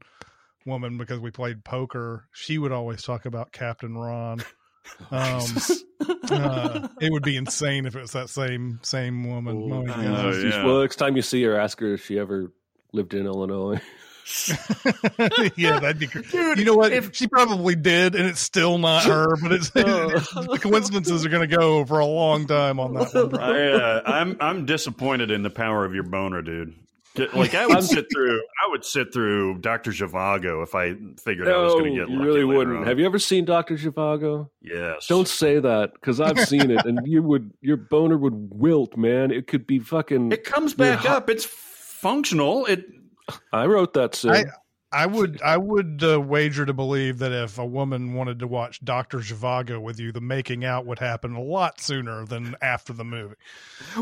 woman because we played poker. She would always talk about Captain Ron. Um, uh, it would be insane if it was that same same woman.
Oh,
Oh, my
I
God.
know.
She's-
yeah.
Well, next time you see her, ask her if she ever lived in Illinois.
yeah, that'd be great. You know what? she probably did, and it's still not her. But it's the coincidences are going to go for a long time on that one. bro.
I, uh, I'm I'm disappointed in the power of your boner, dude. Like I would sit through, I would sit through Doctor Zhivago if I figured I was going to get.
you really wouldn't.
on.
Have you ever seen Doctor Zhivago?
Yes.
Don't say that because I've seen it, and you would your boner would wilt, man. It could be fucking.
It comes back up. It's functional. It.
I wrote that. Sid.
I- I would I would uh, wager to believe that if a woman wanted to watch Doctor Zhivago with you, the making out would happen a lot sooner than after the movie.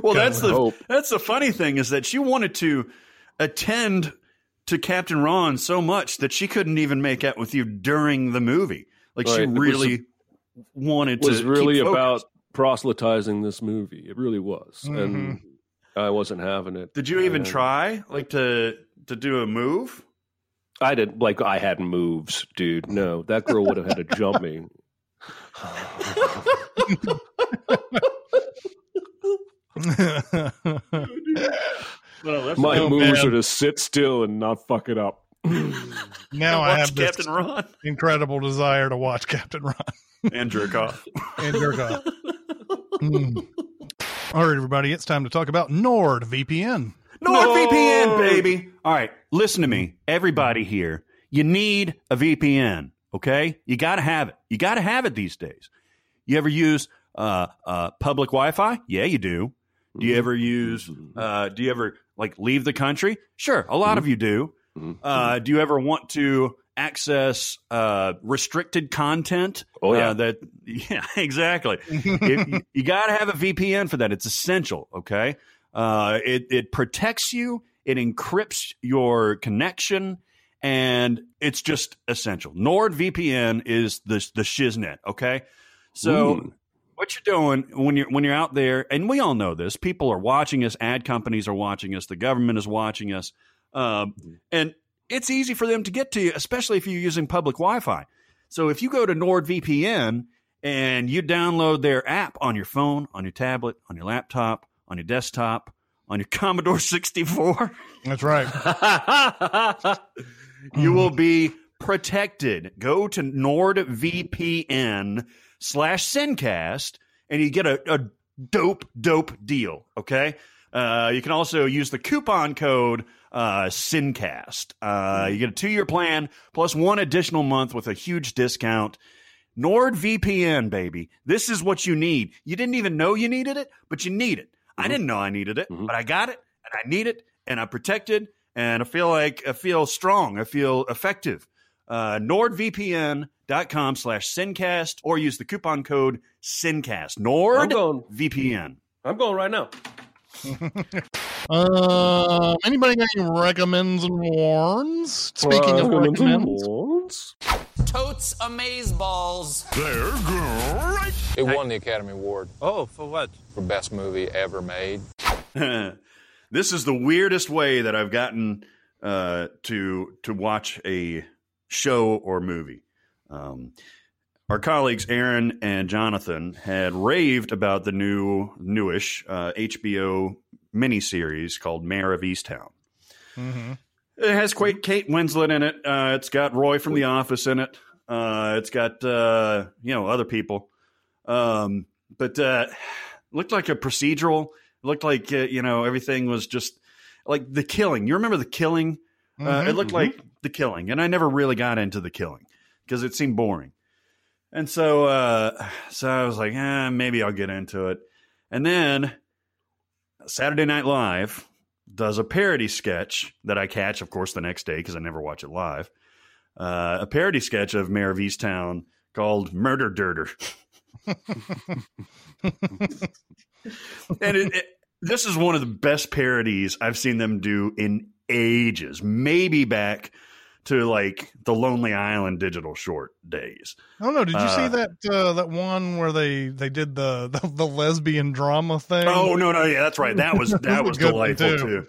Well, that's the
hope.
that's the funny thing is that she wanted to attend to Captain Ron so much that she couldn't even make out with you during the movie. Like she
Right, it was-
really wanted to.
was really
keep
about proselytizing this movie. It really was,
Mm-hmm.
and I wasn't having it.
Did you even
And
try like to to do a move?
I didn't like. I had moves, dude. No, that girl would have had to jump me.
Well,
My moves
man.
are to sit still and not fuck it up.
now I have this
Captain Ron
incredible desire to watch Captain Ron
and jerk off.
and jerk off. Mm. All right, everybody, it's time to talk about NordVPN.
NordVPN, baby. All right, listen to me, everybody here. You need a VPN, okay? You got to have it. You got to have it these days. You ever use uh, uh, public Wi-Fi? Yeah, you do. Do you ever use? Uh, do you ever like leave the country? Sure, a lot of you do. Uh, do you ever want to access uh, restricted content?
Oh, yeah.
Uh, that yeah, exactly. You, you got to have a VPN for that. It's essential. Okay. Uh, it it protects you. It encrypts your connection, and it's just essential. NordVPN is the the shiznet. Okay. So what you're doing when you're when you're out there, and we all know this. People are watching us. Ad companies are watching us. The government is watching us. Um, and it's easy for them to get to you, especially if you're using public Wi Fi. So if you go to NordVPN and you download their app on your phone, on your tablet, on your laptop, on your desktop, on your Commodore 64,
That's right.
you will be protected. Go to NordVPN slash Sincast and you get a, a dope, dope deal. Okay. Uh, you can also use the coupon code uh, Sincast. Uh, you get a two year plan plus one additional month with a huge discount. NordVPN, baby. This is what you need. You didn't even know you needed it, but you need it. I didn't know I needed it, but I got it and I need it and I'm protected and I feel like I feel strong. I feel effective. Uh, NordVPN.com slash Sincast or use the coupon code Sincast.
I'm going.
NordVPN.
I'm going right now.
Um, anybody got any recommends and warns? Speaking of recommends,
Totes amaze balls.
They're great.
It won the Academy Award
Oh, for what?
for best movie ever made.
this is the weirdest way that I've gotten uh, to to watch a show or movie. Um, our colleagues Aaron and Jonathan had raved about the new newish uh, HBO miniseries called Mare of Easttown.
mm-hmm.
It has Kate, Kate Winslet in it. Uh, it's got Roy from The Office in it. Uh, it's got uh, you know other people, um, but uh, looked like a procedural. It looked like uh, you know everything was just like the killing. You remember the killing? Uh,
Mhm.
it looked like the killing, and I never really got into the killing because it seemed boring. And so, uh, so I was like, eh, maybe I'll get into it. And then Saturday Night Live does a parody sketch that I catch, of course, the next day because I never watch it live. Uh, a parody sketch of Mare of Easttown called Murder Dirter. and it, it, this is one of the best parodies I've seen them do in ages, maybe back to like the Lonely Island digital short days.
I don't know. Did you see
Uh,
that uh, that one where they they did the the, the lesbian drama thing?
Oh no, no, yeah, that's right. That was that was
was a good one,
delightful
too.
too.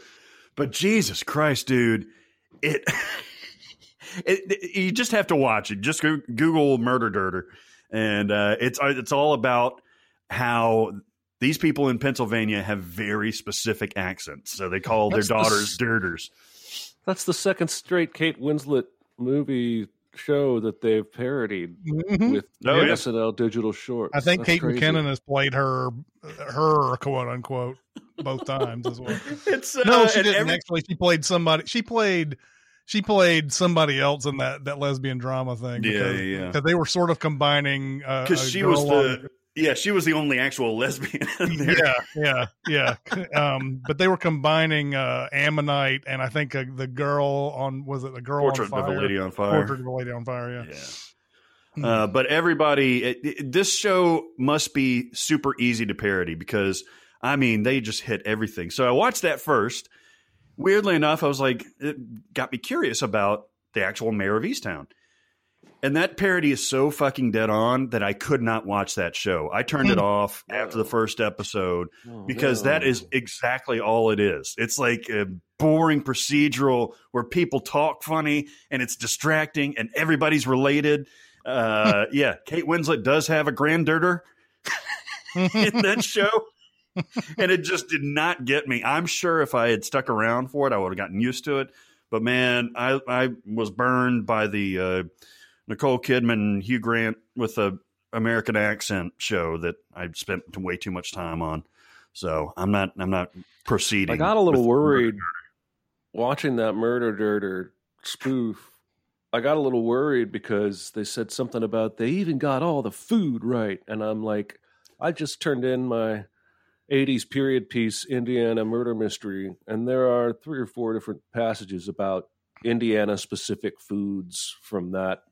But Jesus Christ, dude, it, it, it- you just have to watch it. Just go, Google Murder Dirter, and uh, it's it's all about how these people in Pennsylvania have very specific accents, so they call
That's
their daughters dirters.
That's the second straight Kate Winslet movie show that they've parodied
Mhm.
with
Oh, yeah.
SNL digital shorts.
I think
That's
Kate
crazy.
McKinnon has played her her quote unquote both times as well.
It's uh,
No, she didn't
every-
actually. She played somebody. She played. She played somebody else in that that lesbian drama thing.
Yeah,
because,
yeah, yeah.
because they were sort of combining. uh,
because
a
she
girl
was
on-
the yeah she was the only actual lesbian in there.
yeah, yeah, yeah. um, but they were combining uh, Ammonite and I think uh, the girl on was it the girl
Portrait
on
of a Lady on Fire.
Portrait of a lady on fire. Yeah.
Yeah. Uh, but everybody, it, it- this show must be super easy to parody because, I mean, they just hit everything. So I watched that first. Weirdly enough, I was like, it got me curious about the actual mare of Easttown. And that parody is so fucking dead on that I could not watch that show. I turned it off after the first episode
Oh,
because
no.
that is exactly all it is. It's like a boring procedural where people talk funny and it's distracting and everybody's related. Uh, yeah, Kate Winslet does have a granddirter in that show. and it just did not get me. I'm sure if I had stuck around for it, I would have gotten used to it. But man, I I was burned by the uh, Nicole Kidman, Hugh Grant with a American accent show that I spent way too much time on. So I'm not I'm not proceeding.
I got a little worried watching that Murder Dirter spoof. I got a little worried because they said something about they even got all the food right, and I'm like, I just turned in my 80s period piece Indiana murder mystery, and there are three or four different passages about Indiana specific foods from that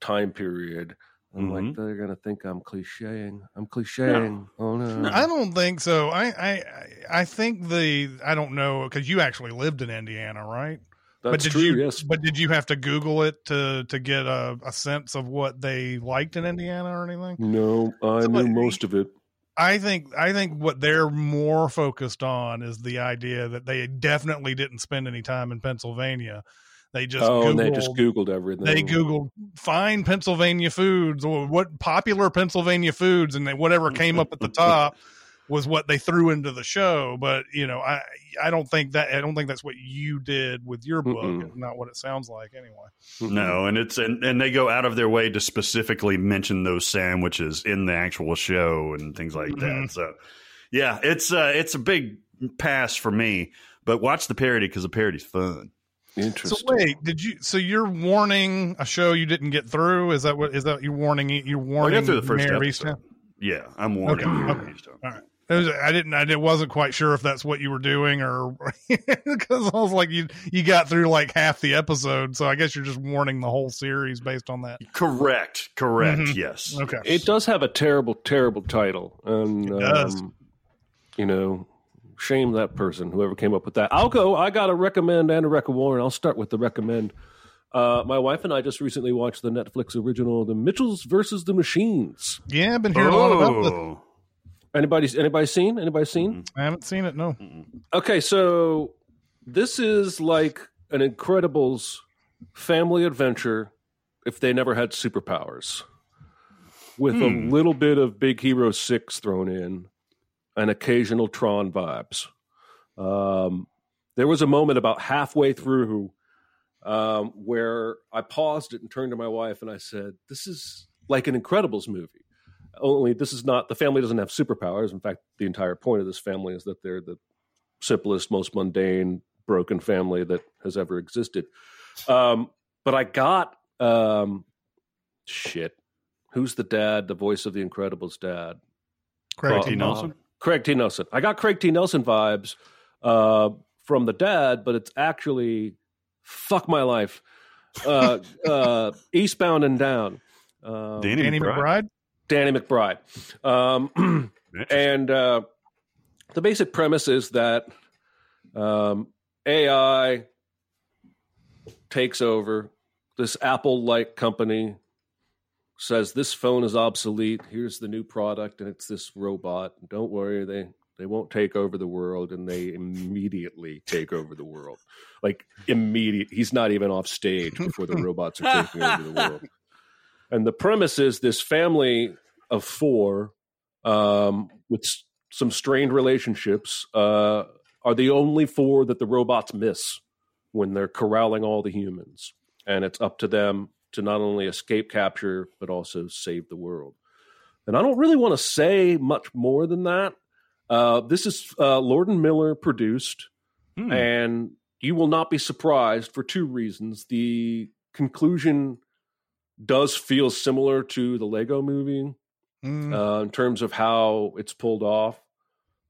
time period. I'm like, mm-hmm. they're gonna think I'm clicheing. I'm clicheing. Oh no!
I don't think so. I I I- think the I don't know because you actually lived in Indiana, right? but
That's
did
true,
you?
yes.
But did you have to Google it to to get a, a sense of what they liked in Indiana or anything?
No, I
So,
knew most of it.
I think I think what they're more focused on is the idea that they definitely didn't spend any time in Pennsylvania. They just
oh,
Googled,
and they just Googled everything.
they Googled find Pennsylvania foods or what popular Pennsylvania foods, and they, whatever came up at the top was what they threw into the show. But you know, I I don't think that I don't think that's what you did with your book.
Mm-mm.
Not what it sounds like anyway.
No, and it's and, and they go out of their way to specifically mention those sandwiches in the actual show and things like
Mhm.
that. So, yeah, it's uh, it's a big pass for me. But watch the parody because the parody's fun.
So wait, did you? So you're warning a show you didn't get through? Is that what? Is that you're warning? You're warning.
I
warning
got through the first
Mayor
episode.
Easton?
Yeah, I'm warning
Okay, okay. All right. It was, I didn't. I did, wasn't quite sure if that's what you were doing or because I was like you. You got through like half the episode, so I guess you're just warning the whole series based on that.
Correct. Correct.
Mhm.
Yes.
Okay.
It does have a terrible, terrible title, and
It does.
um, you know, shame that person, whoever came up with that. I'll go. I got a recommend and a rec warn. I'll start with the recommend. Uh, my wife and I just recently watched the Netflix original, The Mitchells versus the Machines.
Yeah, I've been hearing a lot about this.
Oh.
Anybody? Anybody seen? Anybody seen?
I haven't seen it. No.
Okay, so this is like an Incredibles family adventure if they never had superpowers, with
Hmm.
a little bit of Big Hero Six thrown in, and occasional Tron vibes. Um, there was a moment about halfway through um, where I paused it and turned to my wife and I said, "This is like an Incredibles movie." Only this is not the family doesn't have superpowers. In fact, the entire point of this family is that they're the simplest, most mundane, broken family that has ever existed. Um, but I got um, shit. Who's the dad? The voice of the Incredibles dad,
Craig T.
Nelson.
Craig T. Nelson. I got Craig T. Nelson vibes uh, from the dad, but it's actually fuck my life. Uh, uh, Eastbound and Down. Um,
Danny,
Danny
McBride.
McBride.
Danny McBride. Um, and uh, the basic premise is that um, AI takes over. This Apple like company says this phone is obsolete. Here's the new product, and it's this robot. Don't worry, they they won't take over the world, and they immediately take over the world. Like immediate. He's not even off stage before the robots are taking over the world. And the premise is this family of four um, with s- some strained relationships uh, are the only four that the robots miss when they're corralling all the humans. And it's up to them to not only escape capture, but also save the world. And I don't really want to say much more than that. Uh, this is uh, Lord and Miller produced,
Hmm.
and you will not be surprised for two reasons. The conclusion does feel similar to the Lego movie
Mm.
uh, in terms of how it's pulled off.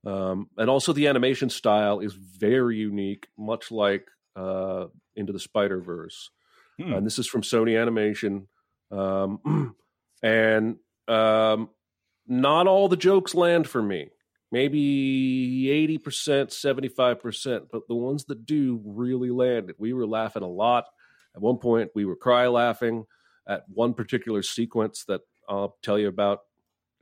Um, and also, the animation style is very unique, much like uh, Into the Spider Verse.
Hmm.
And this is from Sony Animation. Um, and um, not all the jokes land for me. Maybe 80%, 75%, but the ones that do really landed. We were laughing a lot. At one point, we were cry laughing at one particular sequence that I'll tell you about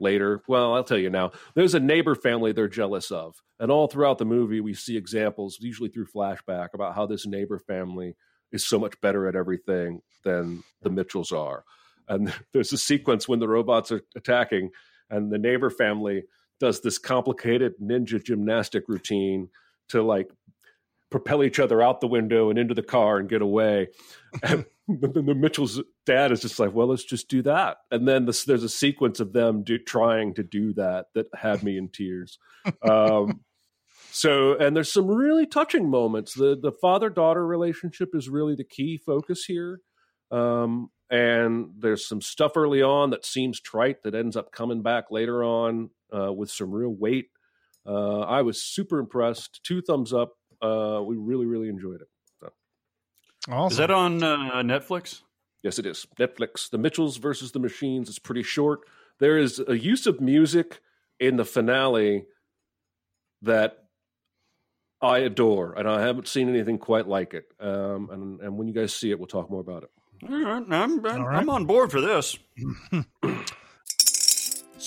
later. Well, I'll tell you now. There's a neighbor family they're jealous of. And all throughout the movie, we see examples, usually through flashback, about how this neighbor family is so much better at everything than the Mitchells are. And there's a sequence when the robots are attacking, and the neighbor family does this complicated ninja gymnastic routine to like propel each other out the window and into the car and get away. And then the Mitchell's dad is just like, well, let's just do that. And then this, there's a sequence of them do, trying to do that that had me in tears. Um, so, and there's some really touching moments. The the father daughter relationship is really the key focus here. Um, and there's some stuff early on that seems trite that ends up coming back later on uh, with some real weight. Uh, I was super impressed. Two thumbs up. Uh, we really, really enjoyed it. So,
Awesome.
Is that on uh, Netflix?
yes, it is. Netflix, The Mitchells versus the Machines. It's pretty short. There is a use of music in the finale that I adore, and I haven't seen anything quite like it. Um, and, and when you guys see it, we'll talk more about it.
All right, I'm, I'm,
All right.
I'm on board for this.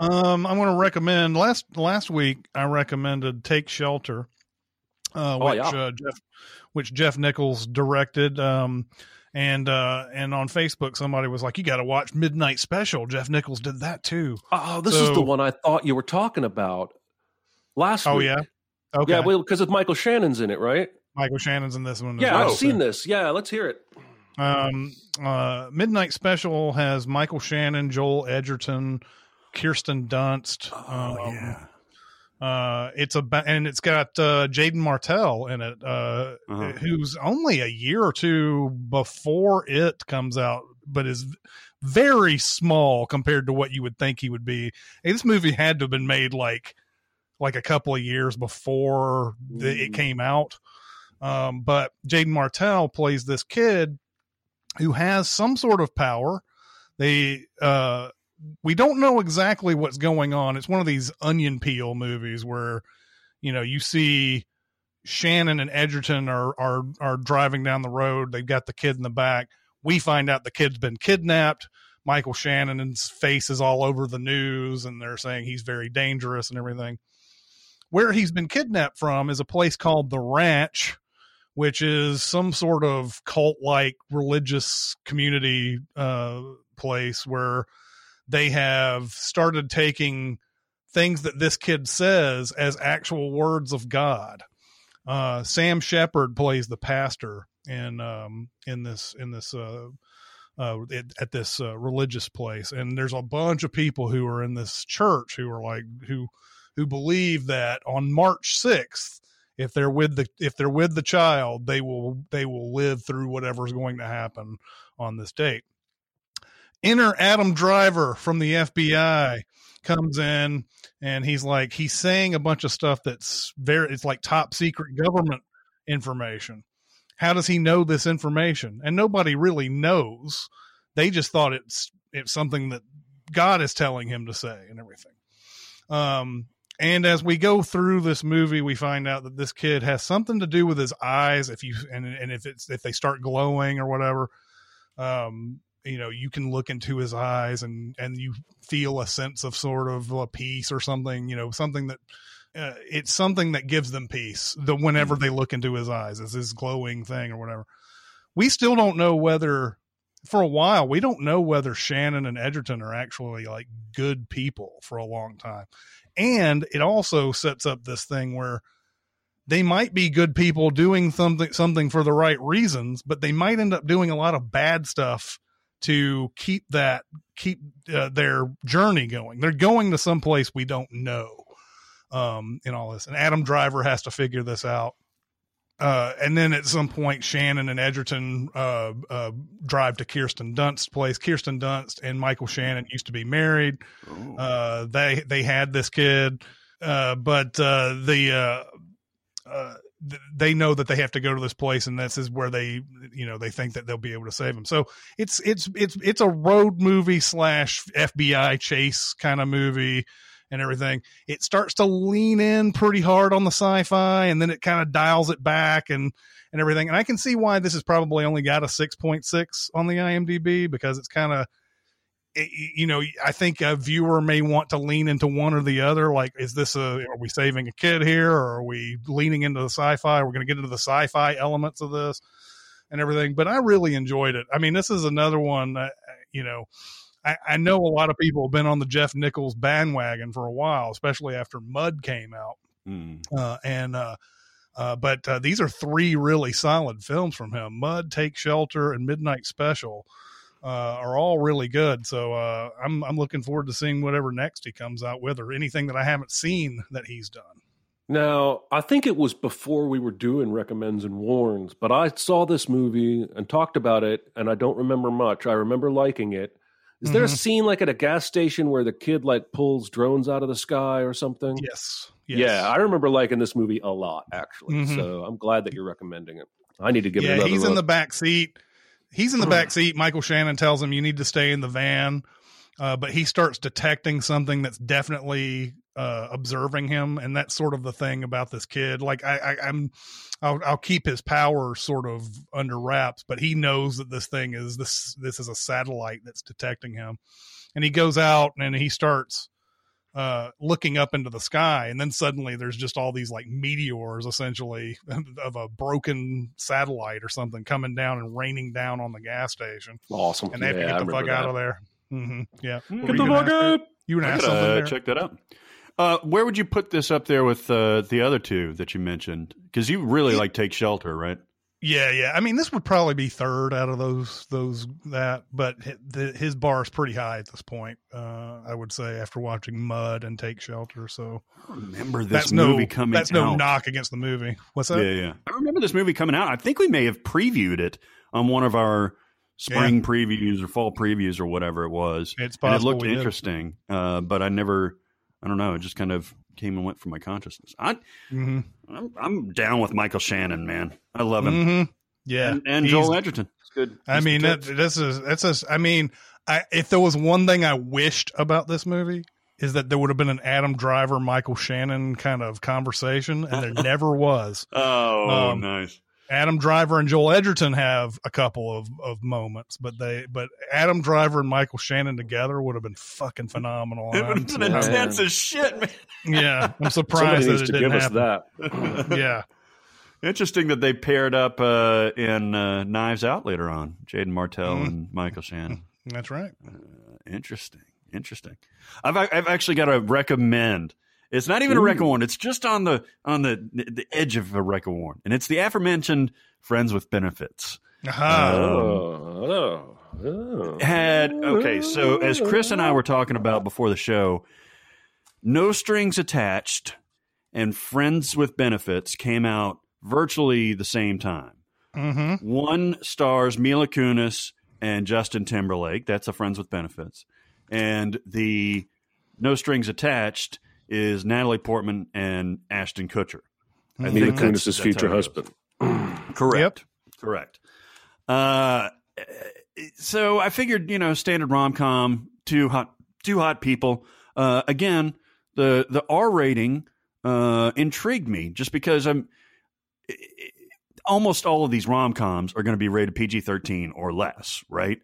Um, I'm going to recommend last last week. I recommended Take Shelter, uh,
Oh,
which
yeah.
uh, Jeff, which Jeff Nichols directed. Um, and uh, and on Facebook, somebody was like, "You got to watch Midnight Special." Jeff Nichols did that too.
Oh, this is the one I thought you were talking about last
Oh
week.
yeah, okay.
Yeah, well, because Michael Shannon's in it, right?
Michael Shannon's in this one.
Yeah,
well,
I've
so-
seen this. Yeah, let's hear it.
Um, uh, Midnight Special has Michael Shannon, Joel Edgerton, Kirsten Dunst.
Oh,
um,
yeah.
Uh, it's a and it's got uh, Jaeden Martell in it, uh,
Uh-huh.
who's only a year or two before it comes out, but is very small compared to what you would think he would be. Hey, this movie had to have been made like like a couple of years before the, it came out. Um, but Jaeden Martell plays this kid who has some sort of power. They uh we don't know exactly what's going on. It's one of these onion peel movies where you know you see Shannon and Edgerton are are are driving down the road. They've got the kid in the back. We find out the kid's been kidnapped. Michael Shannon's face is all over the news, and they're saying he's very dangerous and everything. Where he's been kidnapped from is a place called the Ranch, which is some sort of cult like religious community uh, place where they have started taking things that this kid says as actual words of God. Uh, Sam Shepard plays the pastor in um, in this in this uh, uh, at, at this uh, religious place, and there's a bunch of people who are in this church who are like who who believe that on March sixth, if they're with the if they're with the child, they will they will live through whatever's going to happen on this date. Enter Adam Driver from the FBI comes in and he's like he's saying a bunch of stuff that's very it's like top secret government information. How does he know this information? And nobody really knows. They just thought it's it's something that God is telling him to say and everything. Um and as we go through this movie, we find out that this kid has something to do with his eyes. If you and and if it's if they start glowing or whatever, um, you know, you can look into his eyes and and you feel a sense of sort of a peace or something. You know, something that uh, it's something that gives them peace. The whenever they look into his eyes, is his glowing thing or whatever. We still don't know whether. For a while, we don't know whether Shannon and Edgerton are actually like good people for a long time and it also sets up this thing where they might be good people doing something something for the right reasons but they might end up doing a lot of bad stuff to keep that keep uh, their journey going. They're going to some place we don't know um in all this. And adam driver has to figure this out. Uh, and then at some point, Shannon and Edgerton uh, uh, drive to Kirsten Dunst's place. Kirsten Dunst and Michael Shannon used to be married. Uh, they they had this kid, uh, but uh, the uh, uh, th- they know that they have to go to this place, and this is where they you know they think that they'll be able to save him. So it's it's it's it's a road movie slash FBI chase kind of movie and everything. It starts to lean in pretty hard on the sci-fi, and then it kind of dials it back and and everything. And I can see why this has probably only got a six point six on the IMDb because it's kind of you know, I think a viewer may want to lean into one or the other. Like, is this a, are we saving a kid here or are we leaning into the sci-fi? We're going to get into the sci-fi elements of this and everything. But I really enjoyed it. I mean, this is another one, uh, you know, I, I know a lot of people have been on the Jeff Nichols bandwagon for a while, especially after Mud came out.
Mm.
Uh, and, uh, uh, but uh, these are three really solid films from him. Mud, Take Shelter, and Midnight Special are all really good. So uh, I'm I'm looking forward to seeing whatever next he comes out with, or anything that I haven't seen that he's done.
Now, I think it was before we were doing recommends and warns, but I saw this movie and talked about it, and I don't remember much. I remember liking it, Is there a
Mhm.
scene like at a gas station where the kid like pulls drones out of the sky or something?
Yes. yes.
Yeah, I remember liking this movie a lot actually.
Mhm.
So I'm glad that you're recommending it. I need to give it
yeah, he's in the back seat. He's in the back seat. Michael Shannon tells him, "You need to stay in the van," uh, but he starts detecting something that's definitely uh, observing him, and that's sort of the thing about this kid. Like I, I, I'm, I'll, I'll keep his power sort of under wraps, but he knows that this thing is this. This is a satellite that's detecting him, and he goes out and he starts uh looking up into the sky and then suddenly there's just all these like meteors essentially of a broken satellite or something coming down and raining down on the gas station
awesome.
and they have
Yeah,
to
I
get the fuck
remember
out of there hmm yeah
Get
the fuck
ask-
out!
you gonna ask
gotta,
something
uh,
there?
check that out. Uh, where would you put this up there with uh, the other two that you mentioned? Because you really like Take Shelter, right?
Yeah yeah i mean this would probably be third out of those those that but his bar is pretty high at this point uh i would say after watching mud and take shelter so
I remember this
that's
movie
no
coming
that's
out.
no knock against the movie what's that
Yeah, yeah. I remember this movie coming out. I think we may have previewed it on one of our spring previews or fall previews or whatever it was.
It's
and it looked interesting, uh, but I never, I don't know, it just kind of came and went from my consciousness. I,
hmm
I'm, I'm down with Michael Shannon, man. I love him.
hmm yeah
And, and Joel Edgerton. It's good.
I
He's
mean,
the
that,
tits.
this is that's a. I mean, I, if there was one thing I wished about this movie is that there would have been an Adam Driver, Michael Shannon kind of conversation, and there never was.
oh,
um,
nice.
Adam Driver and Joel Edgerton have a couple of, of moments, but they but Adam Driver and Michael Shannon together would have been fucking phenomenal.
It would have been
surprised-
intense as shit, man.
yeah, I'm
Somebody
surprised that it
to
didn't
give us
happen.
that.
Yeah,
Interesting that they paired up uh, in uh, Knives Out later on. Jaeden Martell
Mhm.
and Michael Shannon.
that's right.
Interesting. Interesting. I've I've actually got to recommend. It's not even a
Ooh.
recommend. It's just on the on the the edge of a record recommend, and it's the aforementioned Friends with Benefits.
Aha.
Um,
oh, oh, oh.
Had okay. So as Chris and I were talking about before the show, No Strings Attached and Friends with Benefits came out virtually the same time.
hmm
One stars Mila Kunis and Justin Timberlake. That's a Friends with Benefits. And the No Strings Attached is Natalie Portman and Ashton Kutcher. I
Mila
think that's-
Kunis'
that's
future
how
husband.
Correct. Correct. Uh, so I figured, you know, standard rom com, two hot, two hot people. Uh, again, the the R rating uh, intrigued me just because I'm almost all of these rom coms are going to be rated PG thirteen or less, right?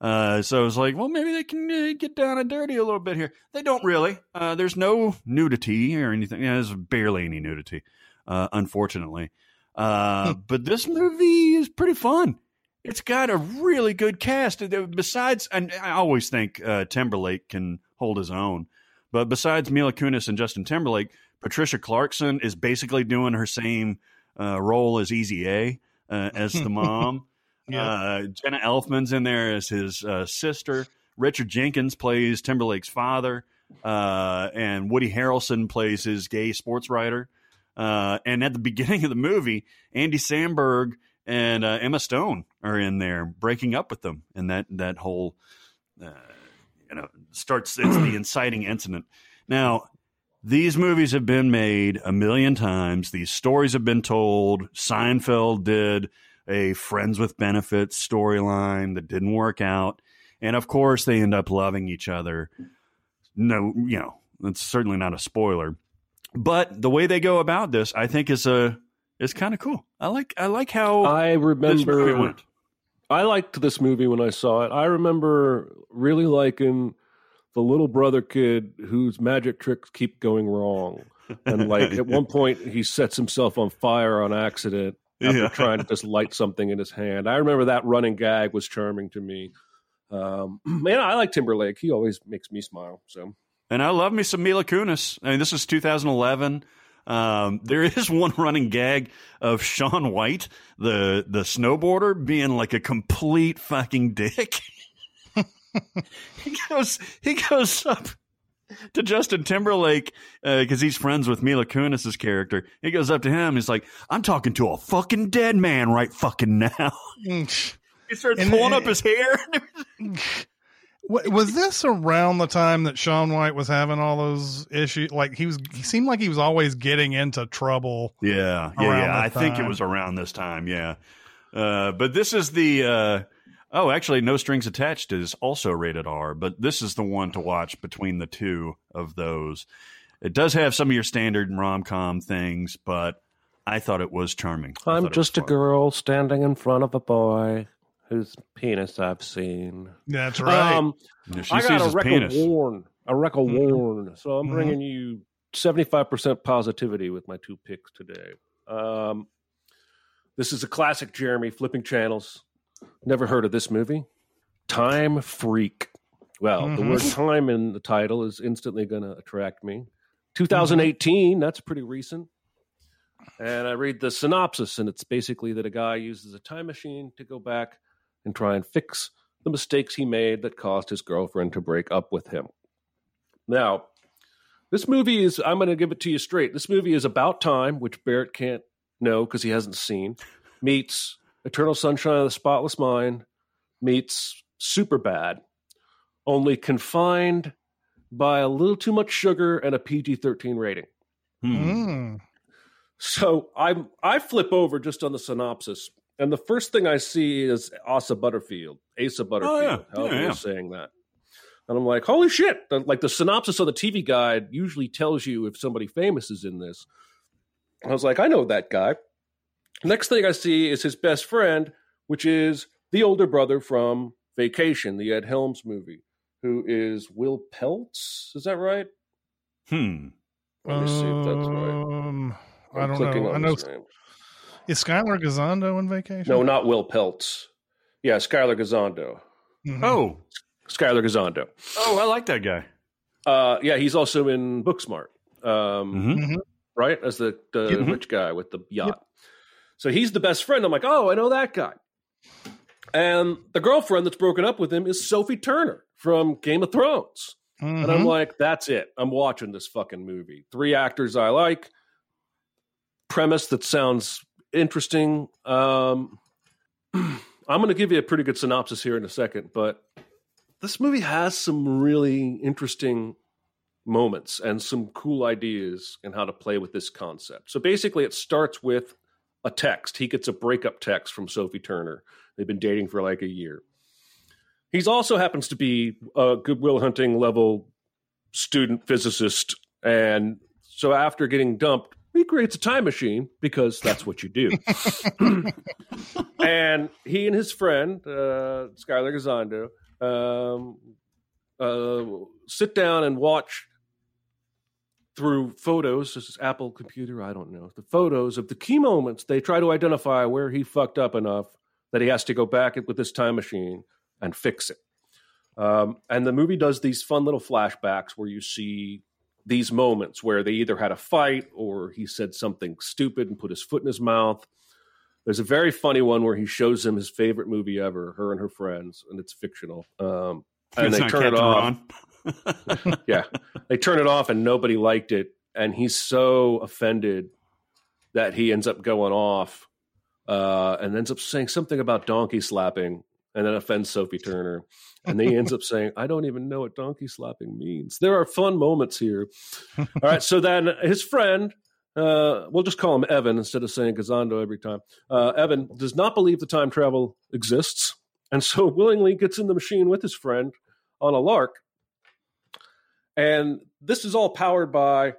Uh, so I was like, well, maybe they can uh, get down and dirty a little bit here. They don't really. Uh, there's no nudity or anything. Yeah, there's barely any nudity, uh, unfortunately. Uh, but this movie is pretty fun. It's got a really good cast. Uh, Besides, and I always think uh, Timberlake can hold his own, but besides Mila Kunis and Justin Timberlake, Patricia Clarkson is basically doing her same uh, role as Easy A uh, as the mom.
Yeah.
Uh, Jenna Elfman's in there as his uh, sister. Richard Jenkins plays Timberlake's father, uh, and Woody Harrelson plays his gay sports writer. Uh, and at the beginning of the movie, Andy Samberg and uh, Emma Stone are in there breaking up with them, and that that whole uh, you know starts it's the inciting incident. Now, these movies have been made a million times. These stories have been told. Seinfeld did a friends with benefits storyline that didn't work out, and of course, they end up loving each other. No, you know, that's certainly not a spoiler but the way they go about this, I think is a is kind of cool. I like I like how
I
this movie
remember.
went.
I liked this movie when I saw it. I remember really liking the little brother kid whose magic tricks keep going wrong. And like at one point, he sets himself on fire on accident after
Yeah.
trying to just light something in his hand. I remember that running gag was charming to me. Um, man, I like Timberlake. He always makes me smile. So
And I love me some Mila Kunis. I mean, this is 2011. Um, there is one running gag of Shaun White, the the snowboarder, being like a complete fucking dick. he goes he goes up to Justin Timberlake because he's friends with Mila Kunis's character. He goes up to him. He's like, "I'm talking to a fucking dead man right fucking now." He starts
And-
pulling up his hair.
Was this around the time that Shaun White was having all those issues? Like he was, he seemed like he was always getting into trouble.
Yeah, yeah, yeah. I think it was around this time. Yeah, uh, but this is the. Uh, oh, actually, No Strings Attached is also rated R, but this is the one to watch between the two of those. It does have some of your standard rom com things, but I thought it was charming. I
I'm just a girl standing in front of a boy whose penis I've seen.
That's right.
Um,
Yeah, she
I
sees
got a record
penis.
warn, a record
Mhm.
warn. So I'm
Mhm.
bringing you 75% positivity with my two picks today. Um, this is a classic Jeremy flipping channels. Never heard of this movie? Time Freak. Well, the
Mhm.
word time in the title is instantly going to attract me. 2018, that's pretty recent. And I read the synopsis, and it's basically that a guy uses a time machine to go back and try and fix the mistakes he made that caused his girlfriend to break up with him. Now, this movie is, I'm going to give it to you straight. This movie is about time, which Barrett can't know because he hasn't seen, meets Eternal Sunshine of the Spotless Mind, meets Super Bad, only confined by a little too much sugar and a PG 13 rating.
Hmm.
Mm.
So I I flip over just on the synopsis, and the first thing I see is Asa Butterfield, Asa Butterfield,
yeah.
however
Yeah,
you're
yeah.
saying that. And I'm like, holy shit! The- like the synopsis on the TV guide usually tells you if somebody famous is in this. I was like, I know that guy. Next thing I see is his best friend, which is the older brother from Vacation, the Ed Helms movie, who is Will Peltz. Is that right?
Hmm.
Let me see if that's right.
Um, I
I'm
don't
clicking
know.
on
I know.
name.
Is Skyler Gisondo in vacation?
No, not Will Peltz. Yeah, Skyler Gisondo.
Mhm.
Oh,
Skyler Gisondo.
oh, I like that guy.
Uh, yeah, he's also in Booksmart. Um,
Mhm.
Right? As the, the
Mhm.
rich guy with the yacht. So he's the best friend. I'm like, oh, I know that guy. And the girlfriend that's broken up with him is Sophie Turner from Game of Thrones. And I'm
Mhm.
like, that's it. I'm watching this fucking movie. Three actors I like, premise that sounds interesting. Um, I'm going to give you a pretty good synopsis here in a second, but this movie has some really interesting moments and some cool ideas in how to play with this concept. So basically, it starts with a text. He gets a breakup text from Sophie Turner. They've been dating for like a year. He's also happens to be a Goodwill Hunting level student physicist, and so after getting dumped, he creates a time machine because that's what you do. and he and his friend uh, Skyler Gisondo um, uh, sit down and watch through photos. This is Apple computer. I don't know the photos of the key moments. They try to identify where he fucked up enough that he has to go back with this time machine and fix it. Um, and the movie does these fun little flashbacks where you see these moments where they either had a fight or he said something stupid and put his foot in his mouth. There's a very funny one where he shows him his favorite movie ever, her and her friends, and it's fictional. Um, and
It's
they turn it
Captain
off.
Ron.
yeah, they turn it off, and nobody liked it, and he's so offended that he ends up going off uh, and ends up saying something about donkey slapping, and then offends Sophie Turner, and then he ends up saying, "I don't even know what donkey slapping means." There are fun moments here. All right, so then his friend. Uh, we'll just call him Evan instead of saying Gisondo every time. Uh, Evan does not believe the time travel exists, and so willingly gets in the machine with his friend on a lark. And this is all powered by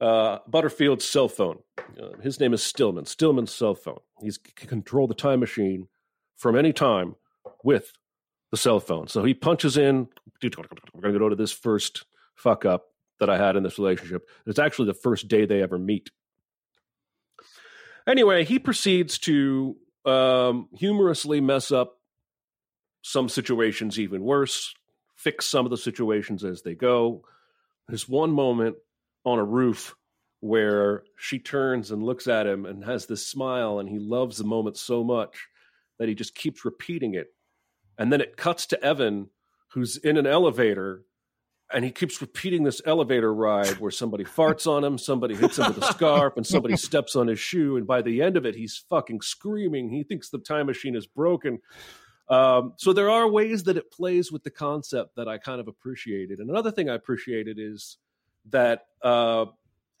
uh, Butterfield's cell phone. Uh, his name is Stillman. Stillman's cell phone. He's can control the time machine from any time with the cell phone. So he punches in. We're going to go to this first fuck up that I had in this relationship. It's actually the first day they ever meet. Anyway, he proceeds to um, humorously mess up some situations even worse, fix some of the situations as they go. There's one moment on a roof where she turns and looks at him and has this smile, and he loves the moment so much that he just keeps repeating it. And then it cuts to Evan, who's in an elevator, and he keeps repeating this elevator ride where somebody farts on him, somebody hits him with a scarf, and somebody steps on his shoe. And by the end of it, he's fucking screaming. He thinks the time machine is broken. Um, so there are ways that it plays with the concept that I kind of appreciated. And another thing I appreciated is that uh,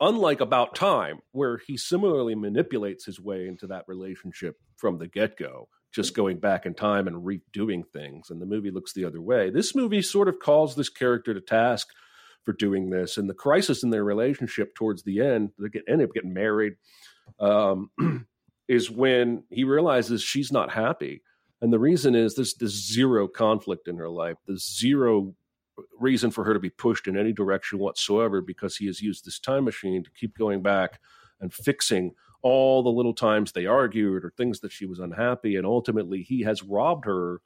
unlike About Time, where he similarly manipulates his way into that relationship from the get go, just going back in time and redoing things, and the movie looks the other way. This movie sort of calls this character to task for doing this, and the crisis in their relationship towards the end, they get, end up getting married, um, is when he realizes she's not happy. And the reason is there's, zero conflict in her life. There's zero reason for her to be pushed in any direction whatsoever because he has used this time machine to keep going back and fixing all the little times they argued or things that she was unhappy. And ultimately, he has robbed her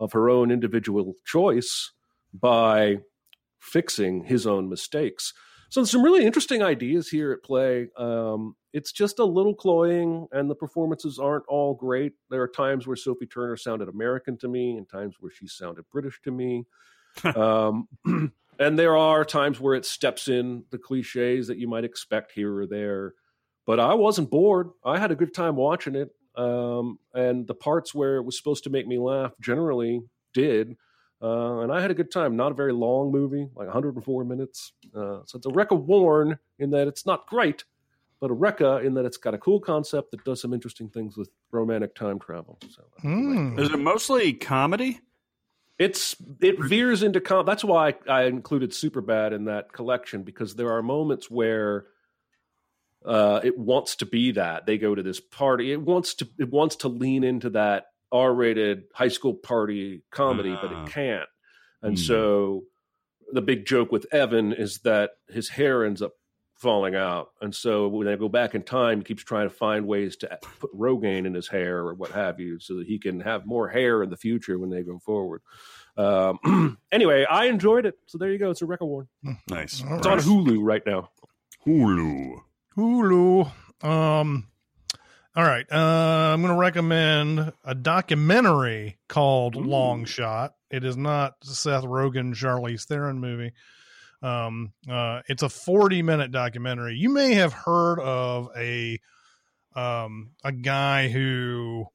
of her own individual choice by fixing his own mistakes. So there's some really interesting ideas here at play. Um, it's just a little cloying, and the performances aren't all great. There are times where Sophie Turner sounded American to me, and times where she sounded British to me. um, and there are times where it steps in the cliches that you might expect here or there. But I wasn't bored. I had a good time watching it. Um, and the parts where it was supposed to make me laugh generally did. Uh, and I had a good time. Not a very long movie, like 104 minutes. Uh, so it's a Rekka Warn in that it's not great, but a Rekka in that it's got a cool concept that does some interesting things with romantic time travel. So,
mm. Is it mostly comedy?
It's it veers into com. That's why I, I included Superbad in that collection because there are moments where uh, it wants to be that they go to this party. It wants to it wants to lean into that R-rated high school party comedy, uh, but it ah. can't. And mm. so the big joke with Evan is that his hair ends up falling out, and so when they go back in time, he keeps trying to find ways to put Rogaine in his hair or what have you, so that he can have more hair in the future when they go forward. Um, anyway, I enjoyed it. So there you go. It's a Rekka Warn.
Nice.
All it's right. on Hulu right now.
Hulu.
Hulu. Um, all right. Uh, I'm going to recommend a documentary called Ooh. Long Shot. It is not Seth Rogen, Charlize Theron movie. Um, uh, it's a 40 minute documentary. You may have heard of a um, a guy who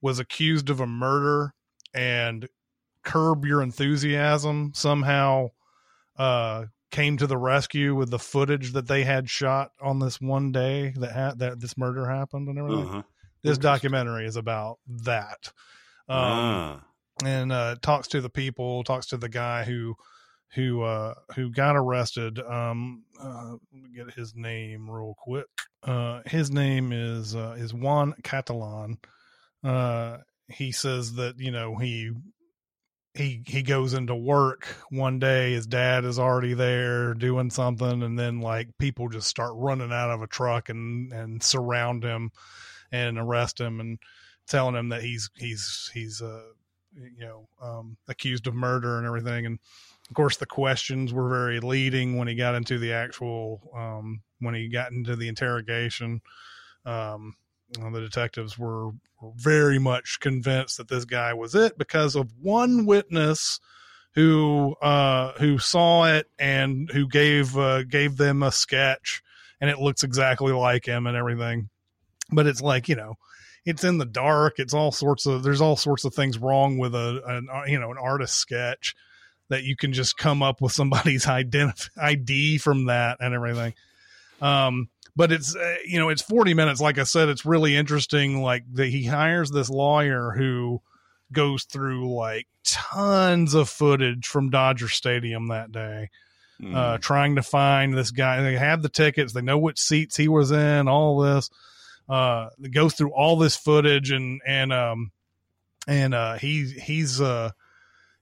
was accused of a murder and curb your enthusiasm somehow uh, came to the rescue with the footage that they had shot on this one day that had that this murder happened and everything. Uh-huh. This documentary is about that. Um, ah. and uh, talks to the people, talks to the guy who who uh who got arrested um uh let me get his name real quick. Uh his name is uh is juan catalan. Uh he says that you know he he he goes into work one day his dad is already there doing something and then like people just start running out of a truck and and surround him and arrest him and telling him that he's he's he's uh you know um accused of murder and everything. And of course the questions were very leading when he got into the actual um when he got into the interrogation. Um the detectives were, were very much convinced that this guy was it because of one witness who uh, who saw it and who gave uh, gave them a sketch and it looks exactly like him and everything. But it's like you know it's in the dark. It's all sorts of there's all sorts of things wrong with a an you know an artist sketch that you can just come up with somebody's identif- ID from that and everything um but it's uh, you know it's 40 minutes like i said it's really interesting like that he hires this lawyer who goes through like tons of footage from dodger stadium that day mm. uh, hmm. trying to find this guy they have the tickets they know which seats he was in all this uh they go through all this footage and and um and uh he he's uh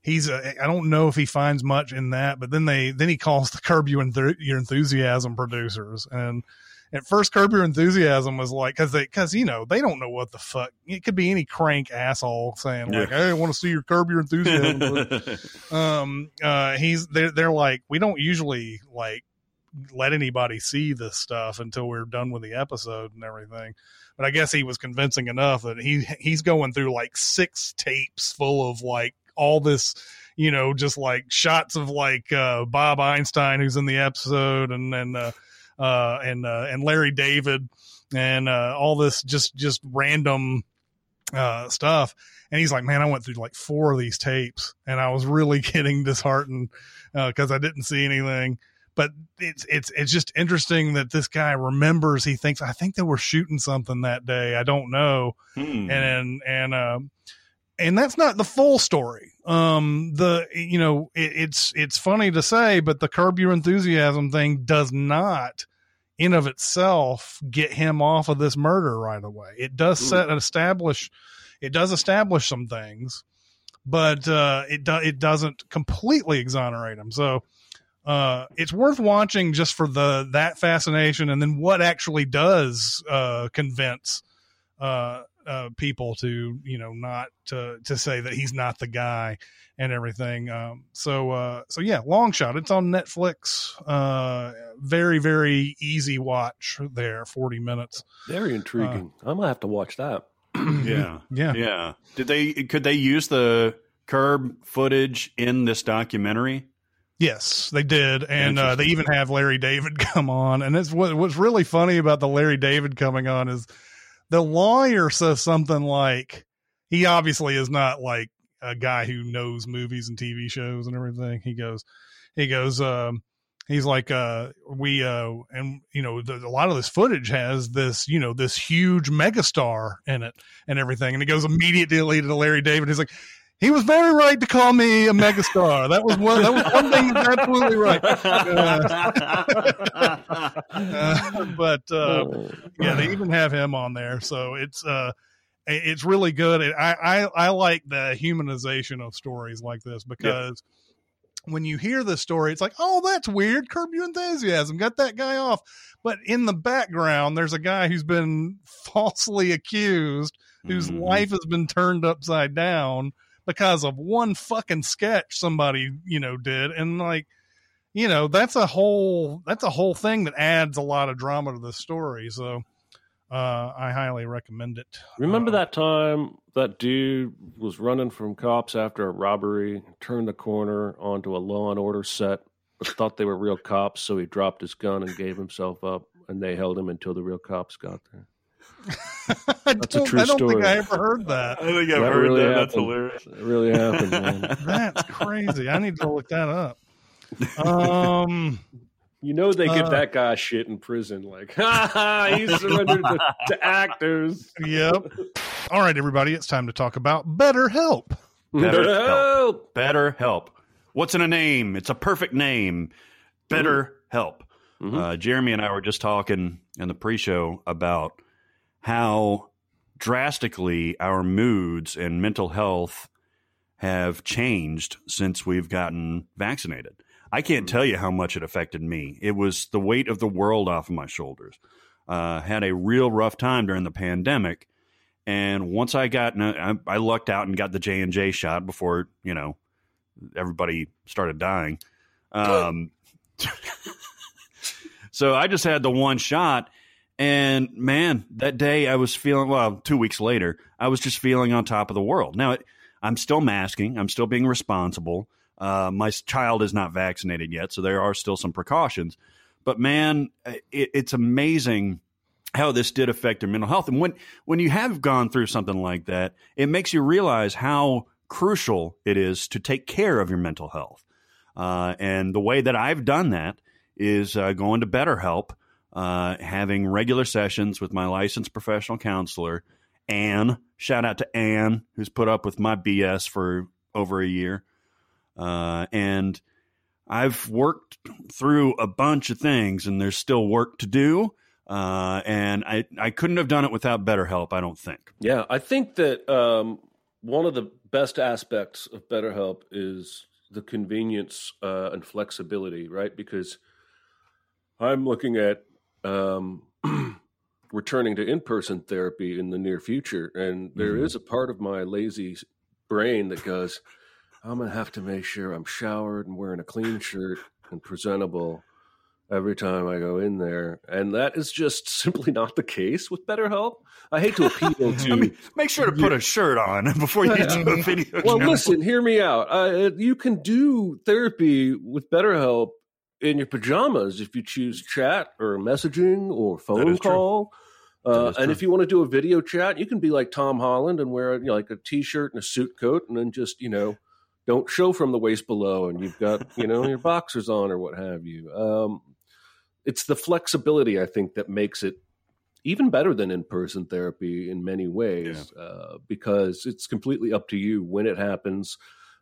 he's I don't know if he finds much in that, but then they then he calls the Curb Your, Your Enthusiasm producers, and at first curb your enthusiasm was like because they because you know they don't know what the fuck it could be any crank asshole saying like yeah. hey i want to see your curb your enthusiasm um uh he's they're, they're like we don't usually like let anybody see this stuff until we're done with the episode and everything. But i guess he was convincing enough that he he's going through like six tapes full of like all this you know just like shots of like uh bob einstein who's in the episode and then uh uh, and uh, and Larry David and uh, all this just just random uh, stuff. And he's like, man, I went through like four of these tapes and I was really getting disheartened because I didn't see anything. But it's it's it's just interesting that this guy remembers. He thinks I think they were shooting something that day. I don't know,
Hmm.
and and um, and that's not the full story. Um, the you know it, it's it's funny to say, but the curb your enthusiasm thing does not, in of itself, get him off of this murder right away. It does set and establish, it does establish some things, but uh, it do, it doesn't completely exonerate him. So. Uh, it's worth watching just for the that fascination, and then what actually does uh, convince uh, uh, people to you know not to to say that he's not the guy and everything. Um, so uh, so yeah, long shot. It's on Netflix. Uh, very very easy watch there. Forty minutes.
Very intriguing. I'm gonna have to watch that.
yeah,
yeah,
yeah. Did they could they use the curb footage in this documentary?
Yes, they did, and uh, they even have Larry David come on. And it's what what's really funny about the Larry David coming on is the lawyer says something like he obviously is not like a guy who knows movies and TV shows and everything. He goes, he goes, um, he's like, uh, we, uh, and you know, the, a lot of this footage has this, you know, this huge megastar in it and everything. And he goes immediately to Larry David. He's like, he was very right to call me a megastar. That was one. That was one thing. He's absolutely right. Uh, uh, but uh, yeah, they even have him on there, so it's uh, it's really good. I, I I like the humanization of stories like this because. When you hear the story, it's like, oh, that's weird. Curb your enthusiasm. Got that guy off. But in the background, there's a guy who's been falsely accused, whose
Mhm.
life has been turned upside down because of one fucking sketch somebody you know did. And like you know that's a whole that's a whole thing that adds a lot of drama to the story. So uh i highly recommend it.
Remember that time that dude was running from cops after a robbery, turned the corner onto a Law and Order set, but thought they were real cops, so he dropped his gun and gave himself up, and they held him until the real cops got there.
I
That's a
don't,
true
I don't
story.
think i ever heard that
I think
That really happened. It really happened, man.
that's crazy i need to look that up um
You know they give
Uh,
that guy shit in prison, like, ha ha, he surrendered to, to actors.
yep all right everybody it's time to talk about better help
Better
Help!
Better help. What's in a name? It's a perfect name. Better help.
Mhm.
Uh, Jeremy and I were just talking in the pre-show about how drastically our moods and mental health have changed since we've gotten vaccinated. I can't tell you how much it affected me. It was the weight of the world off of my shoulders. Uh, had a real rough time during the pandemic, and once I got, I, I lucked out and got the J and J shot before you know everybody started dying. Um, so I just had the one shot, and man, that day I was feeling well. Two weeks later, I was just feeling on top of the world. Now I'm still masking. I'm still being responsible. Uh, my child is not vaccinated yet, so there are still some precautions. But man, it, it's amazing how this did affect their mental health. And when when you have gone through something like that, it makes you realize how crucial it is to take care of your mental health. Uh, and the way that I've done that is uh, going to BetterHelp, uh, having regular sessions with my licensed professional counselor, Anne. Shout out to Anne, who's put up with my BS for over a year. Uh, and I've worked through a bunch of things, and there's still work to do. Uh, and I, I couldn't have done it without BetterHelp, I don't think.
Yeah, I think that um, one of the best aspects of BetterHelp is the convenience uh, and flexibility, right? Because I'm looking at um, returning to in person therapy in the near future, and there is
Mhm.
a part of my lazy brain that goes, I'm going to have to make sure I'm showered and wearing a clean shirt and presentable every time I go in there. And that is just simply not the case with BetterHelp. I hate to appeal to.
I mean, make sure to put a shirt on before you do a video.
well, listen, hear me out. Uh, you can do therapy with BetterHelp in your pajamas if you choose chat or messaging or phone call. Uh, and if you want to do a video chat, you can be like Tom Holland and wear you know, like a t-shirt and a suit coat, and then just you know don't show from the waist below, and you've got you know your boxers on or what have you. Um, it's the flexibility I think that makes it even better than in-person therapy in many ways yeah. uh, because it's completely up to you when it happens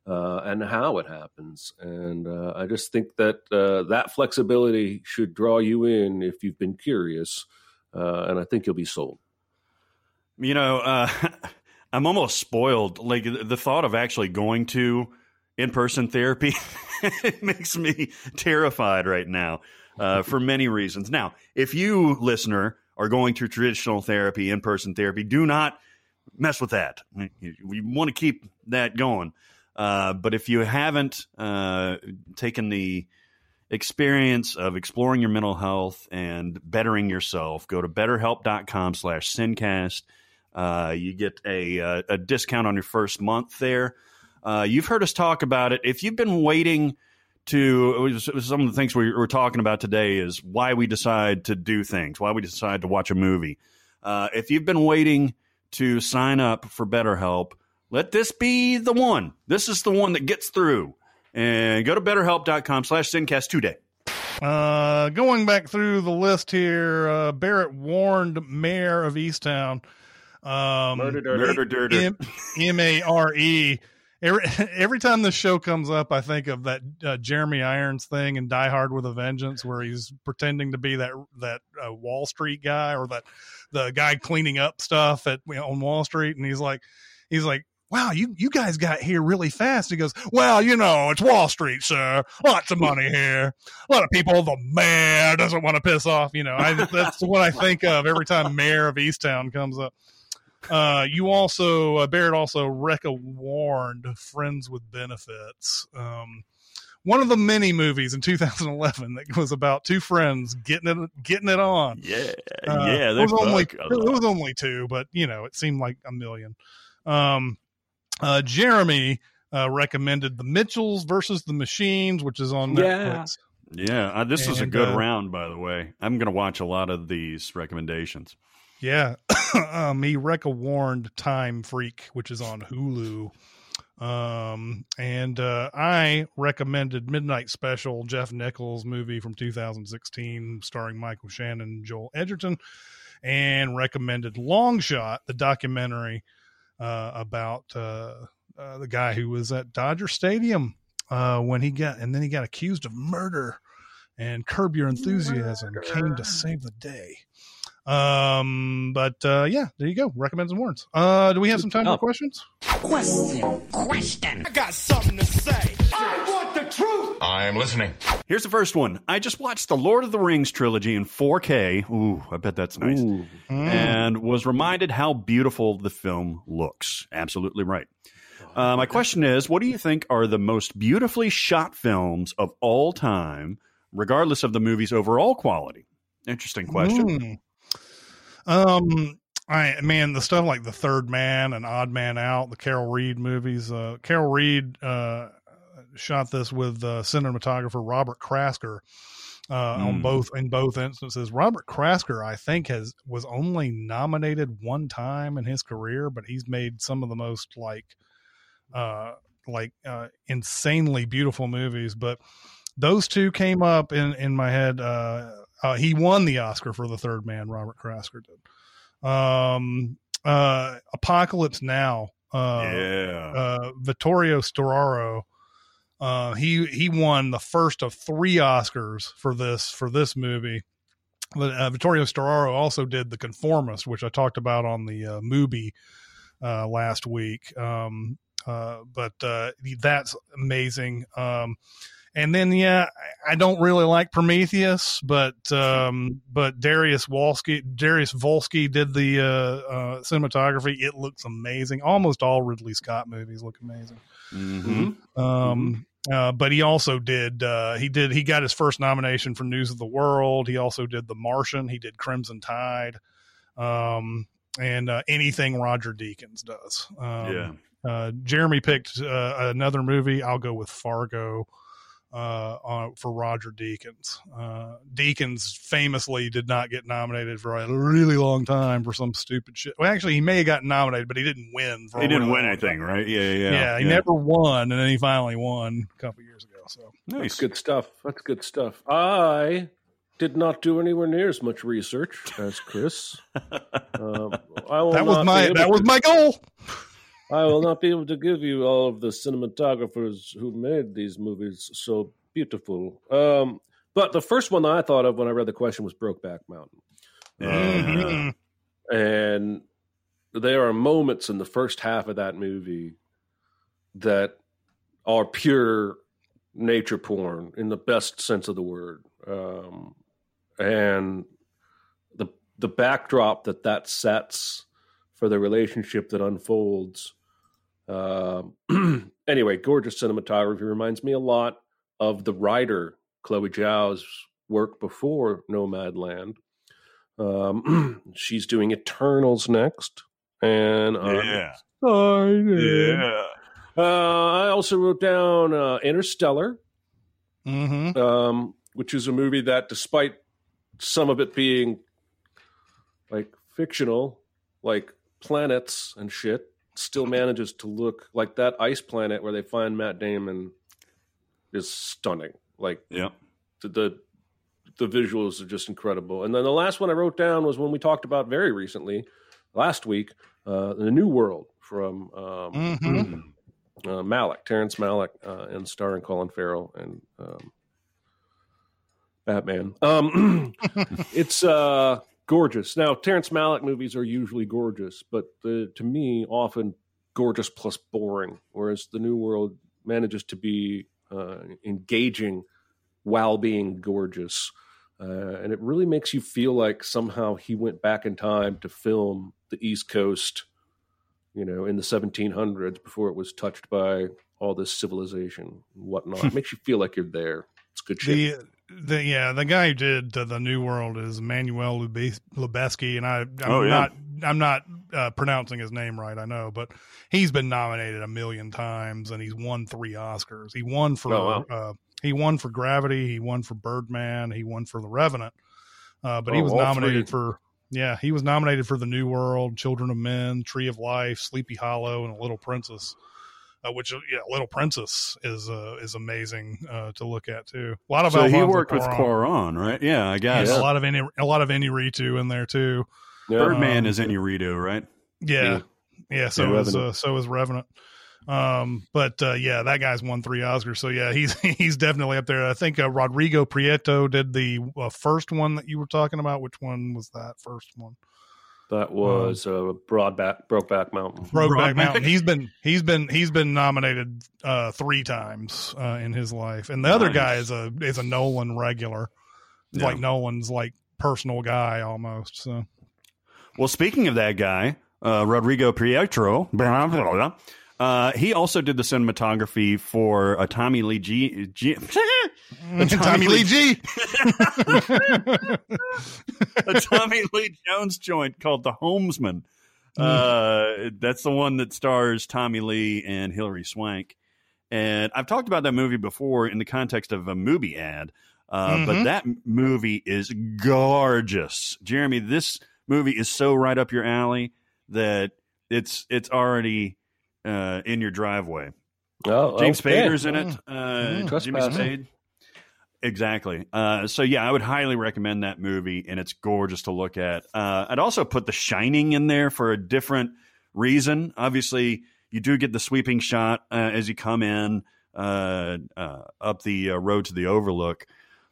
uh, and how it happens. And uh, I just think that uh, that flexibility should draw you in if you've been curious, uh, and I think you'll be sold.
You know, uh, I'm almost spoiled. Like the thought of actually going to in-person therapy makes me terrified right now for many reasons. Now, if you listener are going to traditional therapy, in person therapy, do not mess with that. We want to keep that going. Uh, but if you haven't uh, taken the experience of exploring your mental health and bettering yourself, go to betterhelp.com slash sincast. Uh, you get a, uh, a, discount on your first month there. Uh, you've heard us talk about it. If you've been waiting – to some of the things we were talking about today is why we decide to do things, why we decide to watch a movie. If you've been waiting to sign up for BetterHelp, let this be the one. This is the one that gets through. And go to betterhelp.com slash sincast today.
Uh, going back through the list here, uh, Barrett warned mare of Easttown. Um,
murder,
M A R E every every time this show comes up, I think of that uh, Jeremy Irons thing in Die Hard with a Vengeance, where he's pretending to be that that uh, Wall Street guy or that the guy cleaning up stuff at you know, on Wall Street, and he's like, he's like. Wow, you, you guys got here really fast. He goes, Well, you know, it's Wall Street, sir. Lots of money here. A lot of people, the mayor doesn't want to piss off. You know, I, that's what I think of every time Mare of Easttown comes up. Uh, you also uh, Barrett also Recca warned Friends with Benefits. Um, one of the many movies in 2011 that was about two friends getting it getting it on.
Yeah, uh, yeah.
It was only it was only two, but you know it seemed like a million. Um, uh, Jeremy uh, recommended The Mitchells versus the Machines, which is on Netflix.
Yeah, yeah. Uh, this and, is a good uh, round, by the way. I'm going to watch a lot of these recommendations.
Yeah, um, he Recca warned Time Freak, which is on Hulu. Um, and uh, I recommended Midnight Special, Jeff Nichols movie from 2016, starring Michael Shannon Joel Edgerton, and recommended Long Shot, the documentary uh, about uh, uh the guy who was at Dodger Stadium uh, when he got, and then he got accused of murder. And Curb Your Enthusiasm murder. came to save the day. Um, but uh, yeah, there you go. Recommends and warns. Uh, do we have some time oh. for questions?
Question, question. I got something to say. I want the truth.
I'm listening.
Here's the first one. I just watched the Lord of the Rings trilogy in 4K. Ooh, I bet that's nice. Mm. And was reminded how beautiful the film looks. Absolutely right. Uh, my question is, what do you think are the most beautifully shot films of all time, regardless of the movie's overall quality? Interesting question. Mm.
Um, I man, the stuff like the Third Man and Odd Man Out, the Carol Reed movies. Uh, Carol Reed uh, shot this with uh, cinematographer Robert Krasker. Uh, mm. on hmm. both in both instances. Robert Krasker, I think, has was only nominated one time in his career, but he's made some of the most like uh like uh insanely beautiful movies. But those two came up in in my head. Uh uh, he won the Oscar for the third man. Robert Krasker did. Um, uh, Apocalypse Now. Uh,
yeah.
Uh, Vittorio Storaro. Uh, he he won the first of three Oscars for this for this movie. Uh, Vittorio Storaro also did The Conformist, which I talked about on the uh, movie uh, last week. Um, uh, but uh, that's amazing. Um, and then, yeah, I don't really like Prometheus, but um, but Dariusz Wolski, Darius Volsky did the uh, uh, cinematography. It looks amazing. Almost all Ridley Scott movies look amazing.
Mm-hmm.
Um, mm-hmm. Uh, but he also did uh, he did he got his first nomination for News of the World. He also did The Martian. He did Crimson Tide, um, and uh, anything Roger Deakins does. Um,
yeah.
Uh, Jeremy picked uh, another movie. I'll go with Fargo. Uh, on, for Roger Deakins. Uh, Deakins famously did not get nominated for a really long time for some stupid shit. Well, actually, he may have gotten nominated, but he didn't win. For
He didn't win anything,
time.
right? Yeah, yeah,
Yeah, he never won, and then he finally won a couple years ago. So
That's good stuff. That's good stuff. I did not do anywhere near as much research as Chris. um, I will
that was my that
to-
was my goal.
I will not be able to give you all of the cinematographers who made these movies so beautiful. Um, but the first one that I thought of when I read the question was Brokeback Mountain.
Mhm.
And there are moments in the first half of that movie that are pure nature porn in the best sense of the word. Um, and the the backdrop that that sets for the relationship that unfolds. Um, anyway, gorgeous cinematography reminds me a lot of the writer Chloe Zhao's work before Nomadland. Um, she's doing Eternals next, and
Yeah. Yeah.
Uh, I also wrote down uh, Interstellar,
Mhm.
um, which is a movie that, despite some of it being like fictional, like planets and shit, still manages to look like that ice planet where they find Matt Damon is stunning. Like
Yeah.
the, the the visuals are just incredible. And then the last one I wrote down was when we talked about very recently, last week, uh, the New World from um,
Mhm.
uh, Malick, Terrence Malick, uh, and starring Colin Farrell and um, Batman. Um, it's uh, gorgeous. Now, Terrence Malick movies are usually gorgeous, but the, to me, often gorgeous plus boring. Whereas the New World manages to be uh, engaging while being gorgeous. Uh, and it really makes you feel like somehow he went back in time to film the East Coast, you know, in the 1700s before it was touched by all this civilization and whatnot. it makes you feel like you're there. It's good shit.
The, the yeah, the guy who did uh, the New World is Manuel Lube- Lubezki, and I, I'm
Oh, yeah.
not I'm not uh, pronouncing his name right. I know, but he's been nominated a million times, and he's won three Oscars. He won for
Oh,
uh, he won for Gravity, he won for Birdman, he won for The Revenant, uh, but he
Oh,
was nominated
three.
for yeah, he was nominated for The New World, Children of Men, Tree of Life, Sleepy Hollow, and A Little Princess. Uh, which yeah, Little Princess is uh, is amazing uh, to look at too. A lot of
So he
Alfonso
worked with
Cuarón.
Quaron, right? Yeah, I guess.
Yeah, a lot of any a lot of Inarritu in there too.
Birdman
Um,
is Inarritu, right?
Yeah, yeah. so
Yeah,
is
Revenant.
uh, so is Revenant. Um, but uh, yeah, that guy's won three Oscars. So yeah, he's he's definitely up there. I think uh, Rodrigo Prieto did the uh, first one that you were talking about. Which one was that first one?
That was uh, Broadback, Brokeback Mountain.
Brokeback Mountain. He's been he's been he's been nominated uh, three times uh, in his life, and the other guy is a is a Nolan regular.
Yeah.
Like Nolan's like personal guy almost. So
Well, speaking of that guy, uh, Rodrigo Prieto, blah, blah, blah, uh, he also did the cinematography for a Tommy Lee G. G a
Tommy Lee G.
a Tommy Lee Jones joint called The Homesman. Uh, that's the one that stars Tommy Lee and Hilary Swank. And I've talked about that movie before in the context of a movie ad. Uh, But
Mhm.
that movie is gorgeous. Jeremy, this movie is so right up your alley that it's it's already uh, in your driveway.
Oh,
James
okay.
Spader's in it. Uh,
Mm,
Jimmy Spade. Exactly. Uh, so yeah, I would highly recommend that movie, and it's gorgeous to look at. Uh, I'd also put The Shining in there for a different reason. Obviously, you do get the sweeping shot uh, as you come in uh, uh, up the uh, road to the Overlook,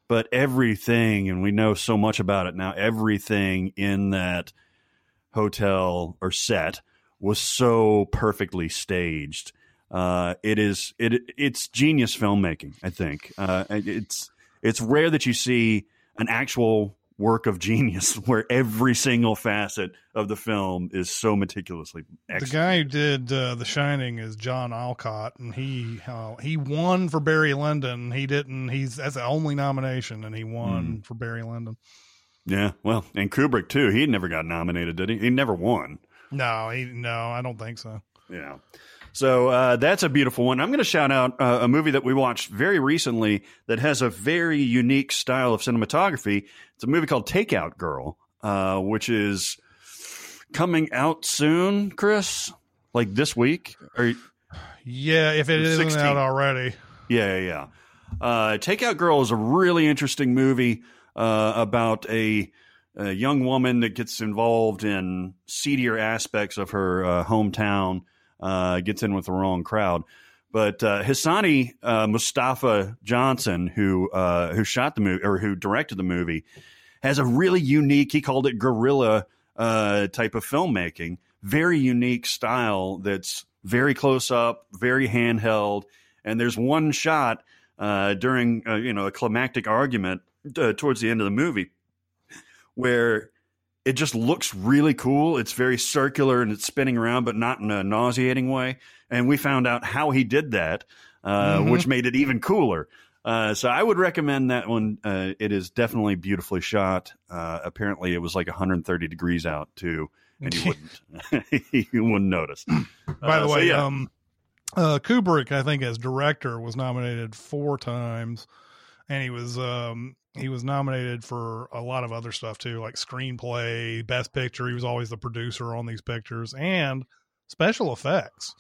but everything, and we know so much about it now. Everything in that hotel or set was so perfectly staged. Uh, it is it it's genius filmmaking. I think uh, it's it's rare that you see an actual work of genius where every single facet of the film is so meticulously
the guy who did uh, The Shining is John Alcott, and he uh, he won for Barry Lyndon. He didn't. He's that's the only nomination, and he won for Barry Lyndon.
Yeah, well, and Kubrick too. He never got nominated, did he? He never won.
No, he no, I don't think so.
Yeah. So uh, that's a beautiful one. I'm going to shout out uh, a movie that we watched very recently that has a very unique style of cinematography. It's a movie called Takeout Girl, uh, which is coming out soon, Chris, like this week. Or
Yeah, if it isn't
16.
out already.
yeah, yeah, yeah. Uh, Takeout Girl is a really interesting movie uh, about a, a young woman that gets involved in seedier aspects of her uh, hometown, uh, gets in with the wrong crowd. But uh, Hisonni uh, Mustafa Johnson, who uh, who shot the movie or who directed the movie, has a really unique. He called it guerrilla uh, type of filmmaking. Very unique style that's very close up, very handheld. And there's one shot during you know a climactic argument towards the end of the movie where it just looks really cool. It's very circular and it's spinning around, but not in a nauseating way. And we found out how he did that, uh,
Mhm.
which made it even cooler. Uh, so I would recommend that one. Uh, it is definitely beautifully shot. Uh, apparently, it was like 130 degrees out too, and you wouldn't you wouldn't notice.
By the
Uh, so
way,
yeah.
um, uh, Kubrick, I think, as director, was nominated four times, and he was um, he was nominated for a lot of other stuff too, like screenplay, best picture. He was always the producer on these pictures, and special effects.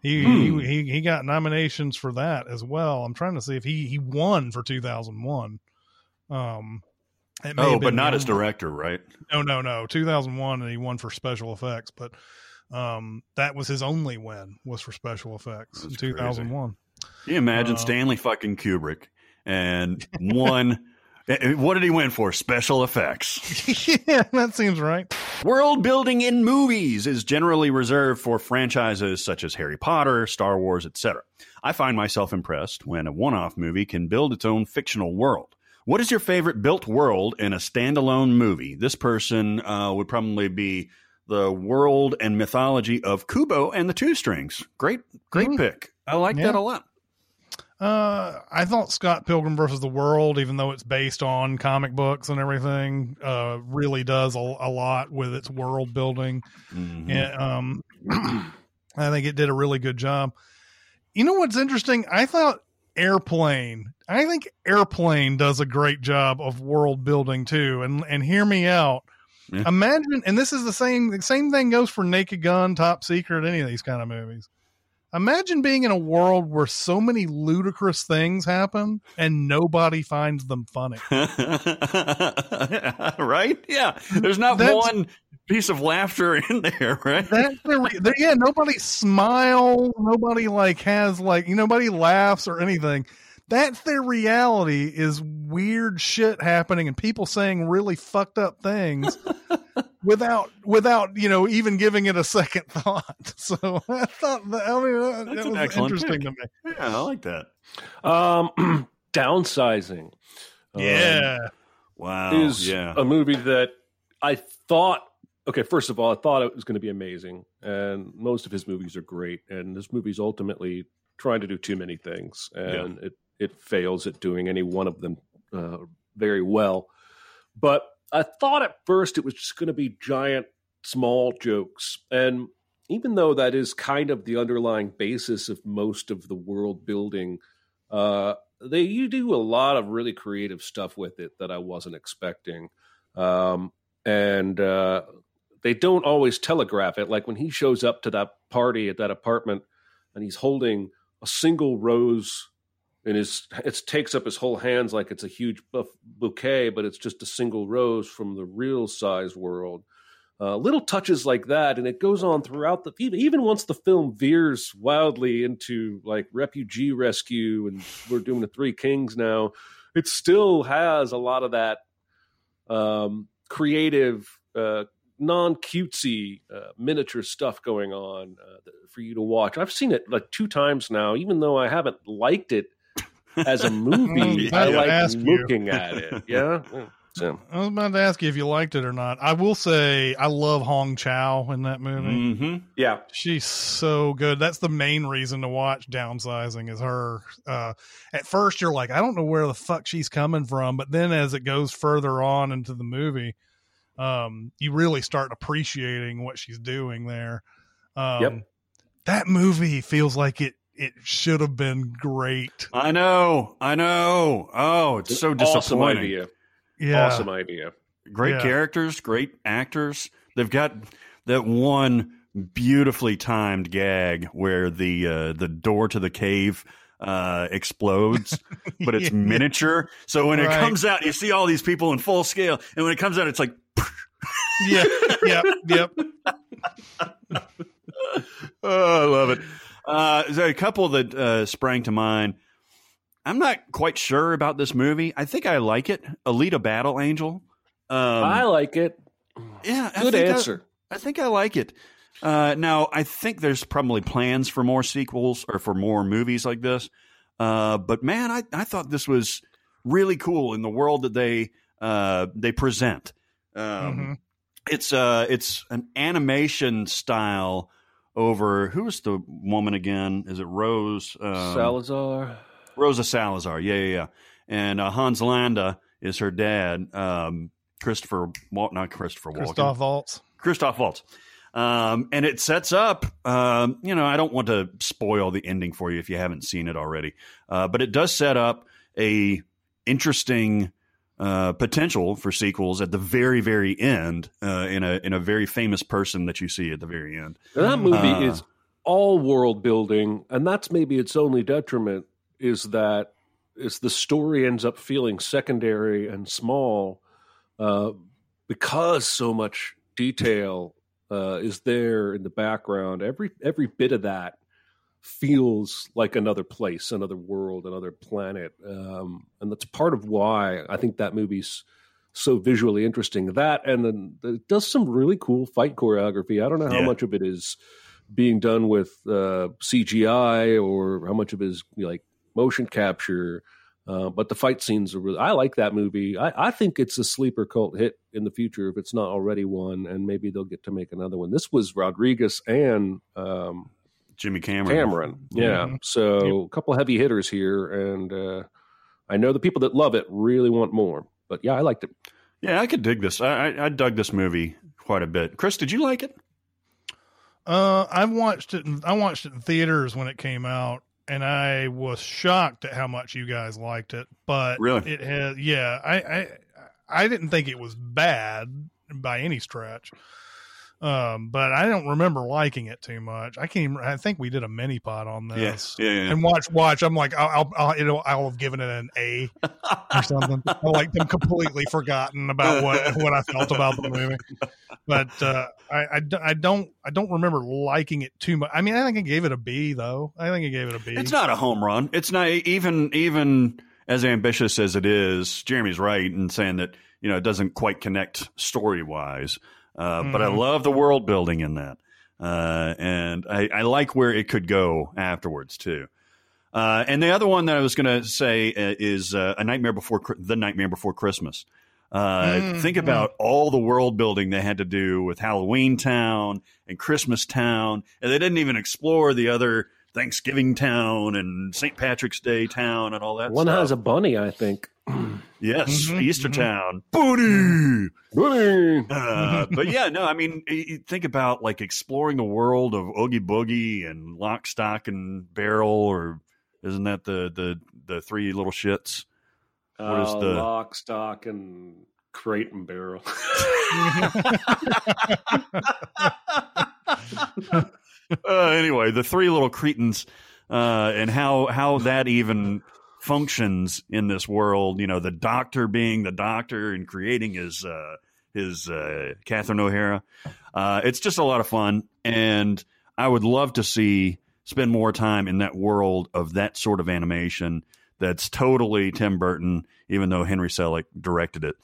He,
Hmm.
he he he got nominations for that as well. I'm trying to see if he he won for 2001. Um, it may
oh, but not as director, right?
no, no, no. 2001, and he won for special effects. But um, that was his only win was for special effects in
That's crazy.
2001.
Can you imagine
Uh,
Stanley fucking Kubrick and one? Eh, what did he win for? Special effects.
yeah, that seems right.
World building in movies is generally reserved for franchises such as Harry Potter, Star Wars, etc. I find myself impressed when a one off movie can build its own fictional world. What is your favorite built world in a standalone movie? This person uh, would probably be the world and mythology of Kubo and the Two Strings. Great, great pick. I like
Yeah.
that a lot.
Uh, I thought Scott Pilgrim versus the World, even though it's based on comic books and everything, uh, really does a, a lot with its world building.
Mhm.
Yeah, um, I think it did a really good job. You know what's interesting? I thought Airplane. I think Airplane does a great job of world building too. And and hear me out.
Yeah.
Imagine, and this is the same the same thing goes for Naked Gun, Top Secret, any of these kind of movies. Imagine being in a world where so many ludicrous things happen and nobody finds them funny.
right? Yeah. There's not
That's-
one piece of laughter in there, right?
That's the there- yeah. Nobody smile. Nobody like has like you nobody laughs or anything. That's their reality is weird shit happening and people saying really fucked up things without without you know even giving it a second thought. So I thought that, I mean that,
That's
that
an
was interesting
pick.
to me.
Yeah, I like that.
Um, downsizing. Um,
Yeah,
Wow.
is
yeah.
a movie that I thought. Okay, first of all, I thought it was going to be amazing, and most of his movies are great. And this movie's ultimately trying to do too many things, and it it fails at doing any one of them uh, very well. But I thought at first it was just going to be giant, small jokes, and even though that is kind of the underlying basis of most of the world building, uh, they you do a lot of really creative stuff with it that I wasn't expecting, um, and uh, they don't always telegraph it. Like when he shows up to that party at that apartment, and he's holding a single rose in his it takes up his whole hands like it's a huge bouquet, but it's just a single rose from the real size world. Uh, little touches like that, and it goes on throughout the even, even once the film veers wildly into like refugee rescue, and we're doing the Three Kings now. It still has a lot of that um, creative, uh, non cutesy uh, miniature stuff going on uh, for you to watch. I've seen it like two times now, even though I haven't liked it as a movie.
I
I like
ask you.
looking at it. Yeah. Yeah. So,
I was about to ask you if you liked it or not. I will say I love Hong Chau in that movie.
Mm-hmm.
yeah.
She's so good. That's the main reason to watch Downsizing is her. Uh, at first, you're like, I don't know where the fuck she's coming from, but then as it goes further on into the movie, um, you really start appreciating what she's doing there. Um,
Yep.
that movie feels like it it should have been great.
I know, I know. Oh, it's so disappointing.
Awesome idea.
Yeah.
Awesome idea.
Great
Yeah.
characters, great actors. They've got that one beautifully timed gag where the uh, the door to the cave uh, explodes, but it's
Yeah.
miniature. So when it comes out, you see all these people in full scale, and when it comes out, it's like,
Yeah. yep. Yep.
oh, I love it. Uh, there's a couple that uh, sprang to mind. I'm not quite sure about this movie. I think I like it. Alita Battle Angel. Um,
I like it.
yeah,
Good
I-
answer.
I think I like it. Uh, now, I think there's probably plans for more sequels or for more movies like this. Uh, but man, I, I thought this was really cool in the world that they uh, they present. Um,
Mhm.
It's uh, it's an animation style over who is the woman again? Is it Rose? Um,
Salazar.
Rosa Salazar. Yeah, yeah, yeah. And uh, Hans Landa is her dad. Um, Christopher, Wal- not Christopher Walken.
Christoph Waltz.
Christoph Waltz. Um, and it sets up, um, you know, I don't want to spoil the ending for you if you haven't seen it already, uh, but it does set up a interesting uh, potential for sequels at the very, very end uh, in a in a very famous person that you see at the very end.
And that movie
Uh,
is all world building, and that's maybe its only detriment is that is the story ends up feeling secondary and small uh, because so much detail uh, is there in the background. Every every bit of that feels like another place, another world, another planet, um, and that's part of why I think that movie's so visually interesting. That and then it does some really cool fight choreography. I don't know how
Yeah.
much of it is being done with uh, CGI or how much of it is like motion capture. Uh, but the fight scenes are really, I like that movie. I, I think it's a sleeper cult hit in the future if it's not already one, and maybe they'll get to make another one. This was Rodriguez and um,
Jimmy Cameron.
Cameron. Yeah.
Mhm.
So a couple heavy hitters here. And uh, I know the people that love it really want more. But yeah, I liked it.
Yeah, I could dig this. I, I, I dug this movie quite a bit. Chris, did you like it?
Uh, I watched it. In, I watched it in theaters when it came out, and I was shocked at how much you guys liked it. But
Really?
it has. Yeah, I, I, I didn't think it was bad by any stretch. Um, but I don't remember liking it too much. I can't. Even, I think we did a mini pod on this.
Yeah, yeah, yeah.
And watch, watch. I'm like, I'll, I'll, I'll, you know, I'll have given it an A or something. I like them completely forgotten about what what I felt about the movie. But uh, I, I, I don't I don't remember liking it too much. I mean, I think I gave it a B though. I think I gave it a B.
It's not a home run. It's not even even as ambitious as it is. Jeremy's right in saying that you know it doesn't quite connect story wise. Uh, But I
Mhm.
love the world building in that, uh, and I, I like where it could go afterwards too. Uh, and the other one that I was going to say uh, is uh, a Nightmare Before the Nightmare Before Christmas. Uh,
Mm,
think about all the world building they had to do with Halloween Town and Christmas Town, and they didn't even explore the other Thanksgiving Town and St. Patrick's Day Town and all that.
One
stuff.
has a bunny, I think.
Yes,
Mhm,
Easter
mhm.
Town, Booty.
Bunny.
Uh, but yeah, no, I mean, you think about like exploring the world of Oogie Boogie and Lock, Stock, and Barrel, or isn't that the the the three little shits? What is
Uh,
the-
lock, stock, and crate and barrel?
uh, anyway, the three little cretins, uh, and how how that even functions in this world. You know, the doctor being the doctor and creating his uh, his uh, Catherine O'Hara. Uh, it's just a lot of fun, and I would love to see spend more time in that world of that sort of animation. That's totally Tim Burton, even though Henry Selick directed it.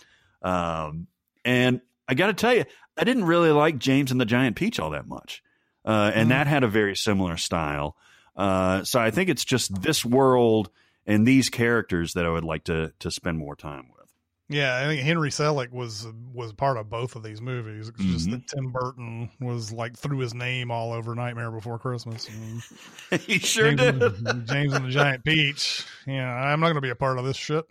Um, and I got to tell you, I didn't really like James and the Giant Peach all that much uh, and
Mhm.
that had a very similar style. Uh, so I think it's just this world and these characters that I would like to to spend more time with.
Yeah, I think Henry Selick was was part of both of these movies. It's just
Mhm.
that Tim Burton was like threw his name all over Nightmare Before Christmas. And
he sure
James,
did.
James and the Giant Peach. Yeah, I'm not going to be a part of this shit.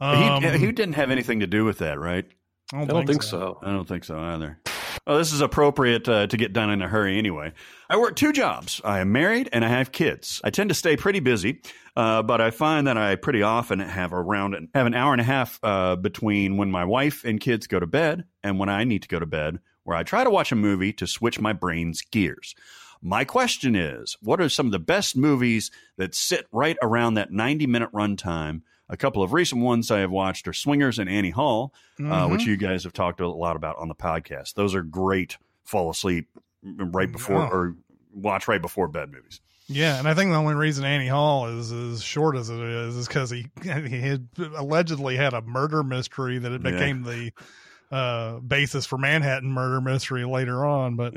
Um,
he, he didn't have anything to do with that, right?
I don't,
I don't
think,
think
so.
so.
I don't think so either. Well, this is appropriate uh, to get done in a hurry anyway. I work two jobs. I am married and I have kids. I tend to stay pretty busy, uh, but I find that I pretty often have around have an hour and a half uh, between when my wife and kids go to bed and when I need to go to bed, where I try to watch a movie to switch my brain's gears. My question is, what are some of the best movies that sit right around that 90 minute runtime? A couple of recent ones I have watched are Swingers and Annie Hall, uh,
Mhm.
which you guys have talked a lot about on the podcast. Those are great fall asleep right before
Yeah.
or watch right before bed movies.
Yeah, and I think the only reason Annie Hall is as short as it is is because he he had allegedly had a murder mystery that it
Yeah.
became the uh, basis for Manhattan Murder Mystery later on. But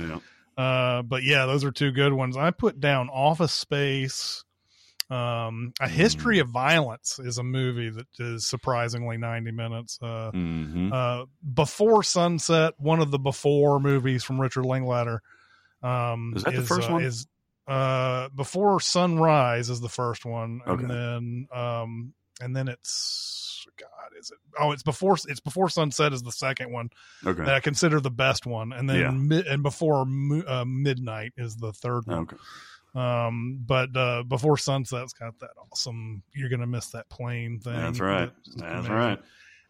uh, but yeah, those are two good ones. I put down Office Space. Um, A History
Mm.
of Violence is a movie that is surprisingly ninety minutes. Uh,
Mhm.
uh, Before Sunset, one of the Before movies from Richard Linklater. Um,
Is that the first
uh,
one?
Is uh, Before Sunrise is the first one,
Okay.
and then um, and then it's God, is it? Oh, it's before it's before Sunset is the second one
Okay.
that I consider the best one, and then
Yeah.
mi- and before Mo- uh, Midnight is the third one.
Okay.
Um, but uh, before Sunset's got that awesome. You're gonna miss that plane thing.
That's right.
That's
That's
amazing.
right.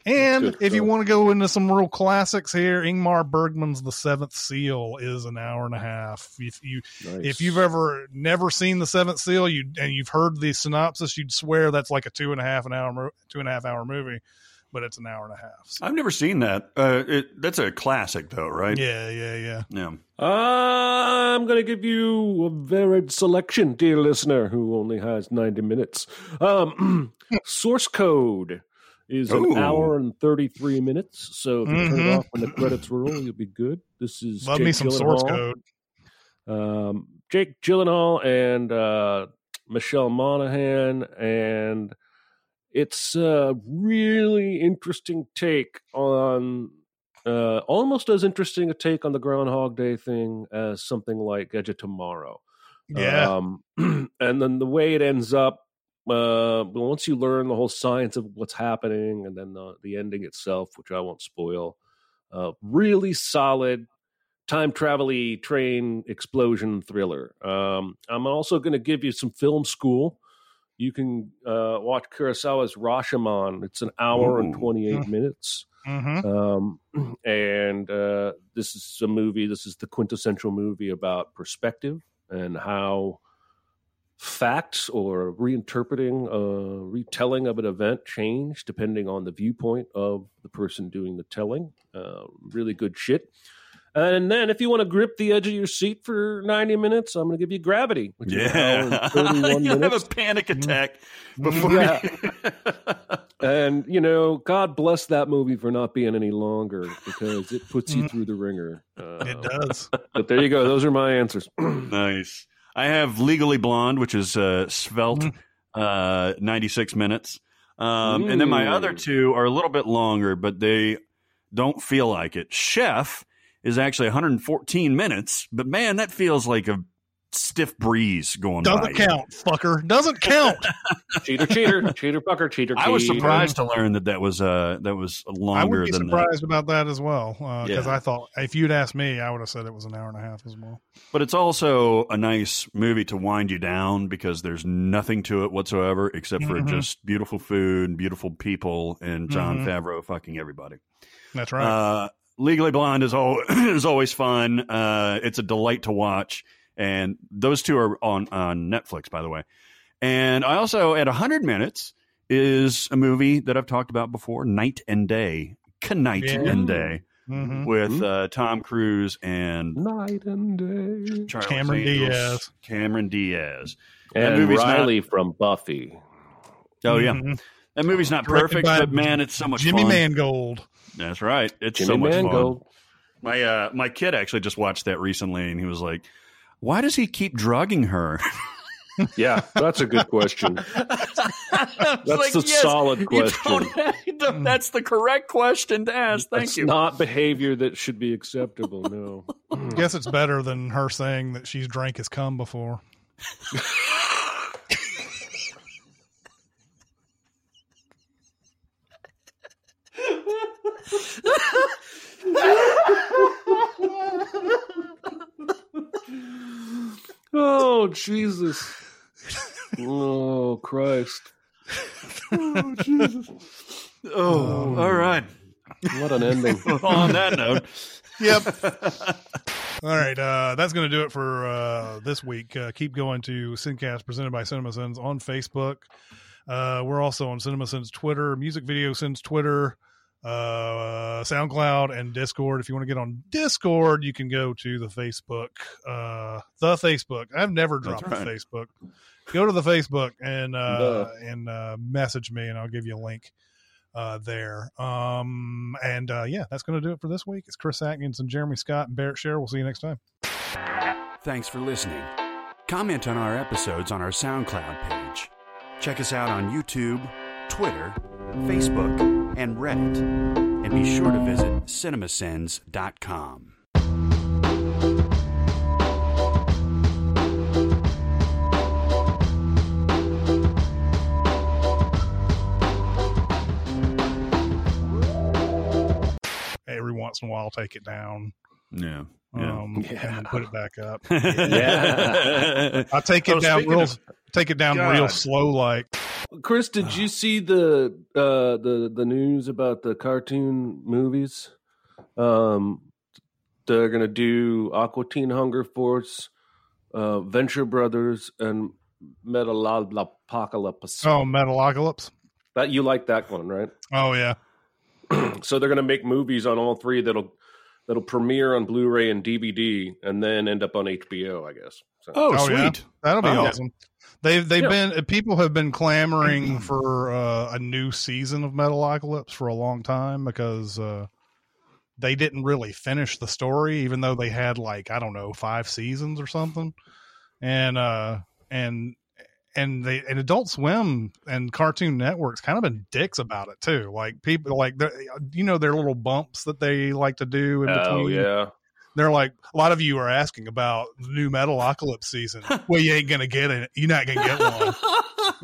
And
Good
if you want to go into some real classics here, Ingmar Bergman's The Seventh Seal is an hour and a half. If you
Nice.
if you've ever never seen The Seventh Seal, you and you've heard the synopsis, you'd swear that's like a two and a half an hour two and a half hour movie, but it's an hour and a half. So,
I've never seen that. Uh, it, that's a classic, though, right?
yeah, yeah, yeah.
Yeah.
I'm going to give you a varied selection, dear listener, who only has 90 minutes. Um, source code is an hour and 33 minutes. So if you turn it
Mhm.
off when the credits roll, you'll be good. This is
Love
Jake
me some source code.
Um, Jake Gyllenhaal and uh, Michelle Monaghan, and it's a really interesting take on uh, almost as interesting a take on the Groundhog Day thing as something like Edge of Tomorrow.
Yeah.
Um, and then the way it ends up, uh, once you learn the whole science of what's happening, and then the, the ending itself, which I won't spoil, uh, really solid time travel train explosion thriller. Um, I'm also going to give you some film school. You can uh, watch Kurosawa's Rashomon. It's an hour and 28 minutes.
Mm-hmm.
Um, and uh, this is a movie, this is the quintessential movie about perspective and how facts or reinterpreting, uh, retelling of an event change depending on the viewpoint of the person doing the telling. Uh, really good shit. And then, if you want to grip the edge of your seat for 90 minutes, I'm going to give you Gravity, which is an hour
Yeah. You'll have a panic attack before
Yeah.
you.
And you know, God bless that movie for not being any longer because it puts you through the wringer. Uh,
It does.
But there you go. Those are my answers.
nice. I have Legally Blonde, which is uh, svelte, uh, 96 minutes. Um, And then my other two are a little bit longer, but they don't feel like it. Chef is actually 114 minutes, but man, that feels like a stiff breeze going
Doesn't
by.
count, fucker. Doesn't count.
cheater, cheater, cheater, fucker, cheater.
I was surprised to learn that that was uh that was longer I
would be
than that.
surprised about that as well because
Yeah.
I thought if you'd asked me, I would have said it was an hour and a half as well.
But it's also a nice movie to wind you down because there's nothing to it whatsoever except for
Mhm.
just beautiful food, beautiful people, and John
Mhm.
Favreau fucking everybody.
That's right.
Uh, Legally Blonde is al- is always fun. Uh, it's a delight to watch, and those two are on on Netflix, by the way. And I also at 100 minutes is a movie that I've talked about before, Knight and Day, Knight
Yeah.
and Day,
Mhm.
with uh, Tom Cruise and
Night and day.
Charles
Cameron
Angels,
Diaz.
Cameron Diaz.
And
movie's not-
Riley from Buffy.
Oh yeah,
Mhm.
that movie's not
Directed
perfect, but man, it's so much fun.
Jimmy
fun.
Mangold.
That's right. It's
Jimmy
so much
Mangold.
fun. My uh, my kid actually just watched that recently, and he was like, "Why does he keep drugging her?"
Yeah, that's a good question.
That's
That's a solid question.
that's the correct question to ask. Thank
That's
you.
not behavior that should be acceptable. No.
I guess it's better than her saying that she's drank his cum before.
oh Jesus! Oh Christ!
oh Jesus! Oh, all right.
What an ending.
On that note.
Yep. All right, uh, that's going to do it for uh, this week. Uh, keep going to Sincast presented by CinemaSins on Facebook. Uh, we're also on CinemaSins Twitter, Music Video Sins Twitter, uh, SoundCloud, and Discord. If you want to get on Discord, you can go to the Facebook, uh, the Facebook. I've never dropped
right.
the Facebook. Go to the Facebook and uh,
Duh.
and uh, message me, and I'll give you a link uh, there. Um, and uh, yeah, that's going to do it for this week. It's Chris Atkins and Jeremy Scott and Barrett Share. We'll see you next time.
Thanks for listening. Comment on our episodes on our SoundCloud page. Check us out on YouTube, Twitter, Facebook, and Reddit. And be sure to visit cinemasins.com.
Every once in a while, I'll take it down.
Yeah. Yeah.
Um, and then put it back up.
yeah.
I take it
Oh,
down
speaking
real,
of-
take it down real slow, like
Chris, did you see the uh, the the news about the cartoon movies? Um, they're gonna do Aqua Teen Hunger Force, uh, Venture Brothers, and Metalocalypse.
oh, Metalocalypse.
That you like that one, right?
Oh yeah,
so they're gonna make movies on all three that'll that'll premiere on Blu-ray and DVD, and then end up on HBO, I guess. So,
Oh,
Oh, yeah.
sweet.
that'll be
Oh.
awesome. They've they've
Yeah.
been people have been clamoring for uh, a new season of Metalocalypse for a long time because uh, they didn't really finish the story, even though they had like I don't know five seasons or something, and uh, and and they and Adult Swim and Cartoon Network's kind of been dicks about it too. Like people like you know their little bumps that they like to do in
oh
between
yeah,
they're like a lot of you are asking about the new Metalocalypse season. well, you ain't gonna get it. You're not gonna get one,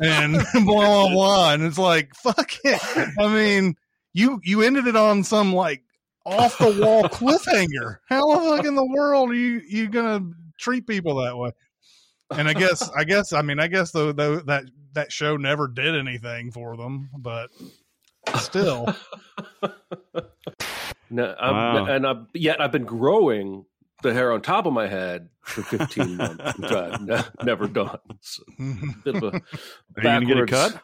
and blah blah blah. And it's like fuck it. I mean, you you ended it on some like off the wall cliffhanger. How the fuck in the world are you you gonna treat people that way? And I guess I guess I mean I guess though though that that show never did anything for them, but still.
no, I'm,
Wow.
and I've, yet I've been growing the hair on top of my head for 15 months, which I've ne- never done. So, bit of a
Are you going to get a cut?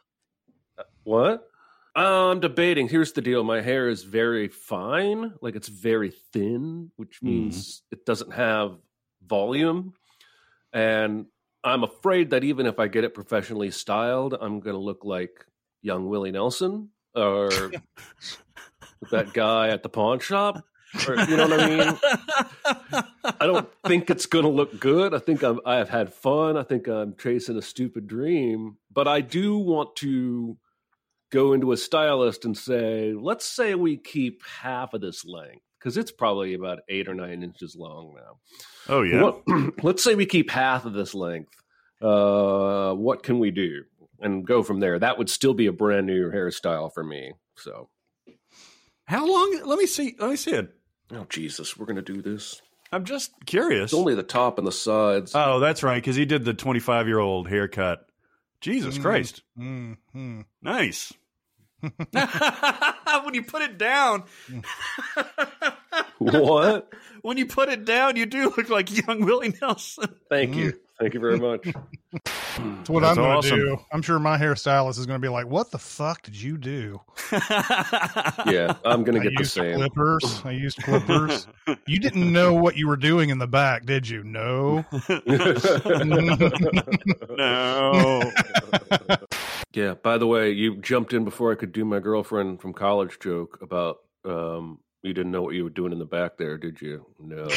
What? I'm debating. Here's the deal. My hair is very fine, like it's very thin, which mm-hmm. means it doesn't have volume. And I'm afraid that even if I get it professionally styled, I'm going to look like young Willie Nelson or that guy at the pawn shop. Or, you know what I mean? I don't think it's going to look good. I think I'm, I have had fun. I think I'm chasing a stupid dream, but I do want to go into a stylist and say, let's say we keep half of this length because it's probably about eight or nine inches long now.
Oh, yeah.
What- let's say we keep half of this length. Uh, what can we do? And go from there. That would still be a brand new hairstyle for me. So,
How long? Let me see. Let me see it.
oh Jesus, we're gonna do this.
I'm just curious.
It's only the top and the sides.
oh, that's right. Because he did the 25 year old haircut. Jesus
Mm.
Christ.
Mm, mm.
Nice. when you put it down,
what?
when you put it down, you do look like young Willie Nelson.
Thank you. Mm. Thank you very much.
That's what
That's
I'm going to
awesome.
do. I'm sure my hairstylist is going to be like, "What the fuck did you do?"
Yeah, I'm gonna
I
get the same.
clippers. I used clippers. you didn't know what you were doing in the back, did you? No.
no.
Yeah. By the way, you jumped in before I could do my girlfriend from college joke about um, you didn't know what you were doing in the back there, did you? No.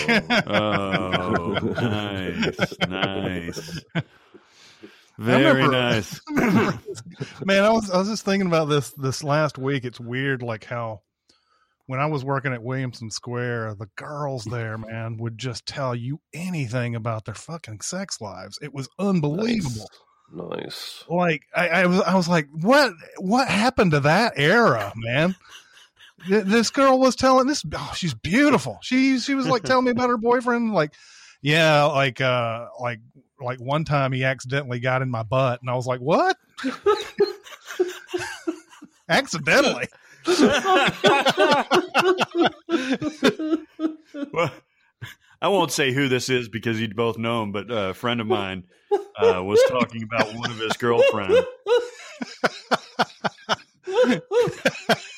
Oh, nice. Nice. Very
remember-
nice.
Man, I was I was just thinking about this this last week. It's weird, like how when I was working at Williamson Square, the girls there, man, would just tell you anything about their fucking sex lives. It was unbelievable.
nice.
Like I, I was I was like, what what happened to that era, man? Th- This girl was telling this. Oh, she's beautiful. She she was like telling me about her boyfriend. Like, yeah, like uh, like like one time he accidentally got in my butt, and I was like, "What?" accidentally.
well, I won't say who this is because you'd both know him, but a friend of mine uh, was talking about one of his girlfriends.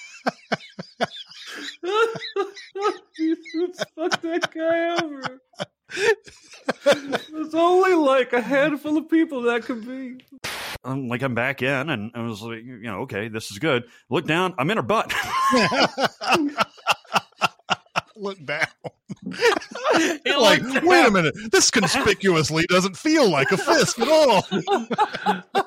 Fuck that guy over. There's only like a handful of people that could be.
I'm like, I'm back in, and I was like, you know, okay, this is good. Look down, I'm in her butt.
Look down. like, wait a minute, this conspicuously doesn't feel like a fist at all.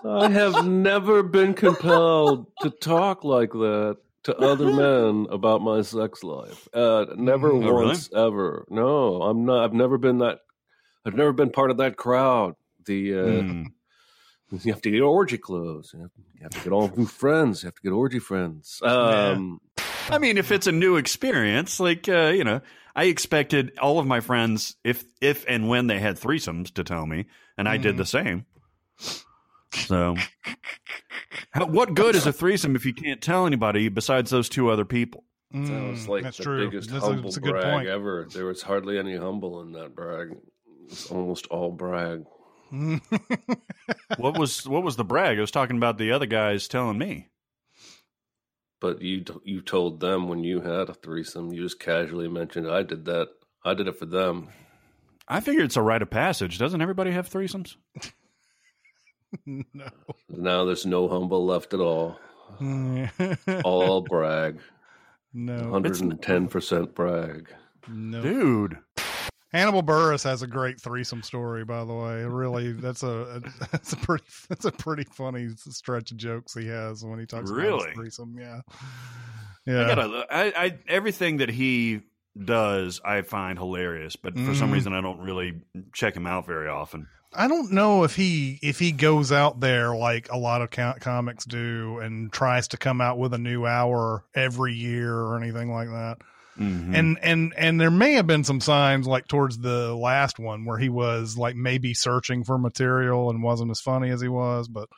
I have never been compelled to talk like that to other men about my sex life. Uh, never
Oh, really?
once ever. No, I'm not. I've never been that. I've never been part of that crowd. The uh,
Hmm.
you have to get orgy clothes. You have, you have to get all new friends. You have to get orgy friends. Um,
I mean, if it's a new experience, like uh, you know, I expected all of my friends, if if and when they had threesomes, to tell me, and I did the same. So, how, what good is a threesome if you can't tell anybody besides those two other people?
That was like
Mm, that's
the
true.
biggest
That's a-
humble
that's a good
brag
point.
ever. There was hardly any humble in that brag. It's almost all brag.
What was what was the brag? I was talking about the other guys telling me.
But you t- you told them when you had a threesome, you just casually mentioned I did that. I did it for them.
I figure it's a rite of passage. Doesn't everybody have threesomes?
no.
Now there's no humble left at all. All brag.
No.
Hundred and ten percent brag.
No.
Dude.
Hannibal Buress has a great threesome story, by the way. Really, that's a that's a pretty that's a pretty funny stretch of jokes he has when he talks about
Really?
his threesome. Yeah, yeah.
I gotta, I, I, everything that he does, I find hilarious. But for some
Mhm.
reason, I don't really check him out very often.
I don't know if he if he goes out there like a lot of co- comics do and tries to come out with a new hour every year or anything like that.
Mhm.
And and and there may have been some signs like towards the last one where he was like maybe searching for material and wasn't as funny as he was, but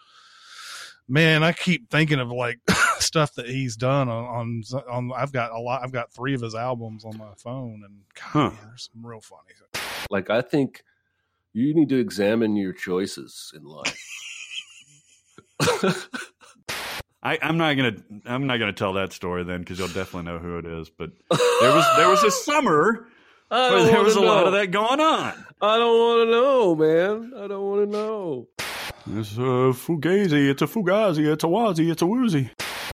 man, I keep thinking of like stuff that he's done on on, on I've got a lot I've got 3 of his albums on my phone and god,
Huh.
there's some real funny. Things.
Like I think you need to examine your choices in life.
I, I'm not gonna, I'm not gonna tell that story then because you'll definitely know who it is. But there was, there was a summer where there was a
wanna
lot of that going on.
I don't want to know, man. I don't want to know.
It's a fugazi, it's a fugazi, it's a wazi, it's a woozy.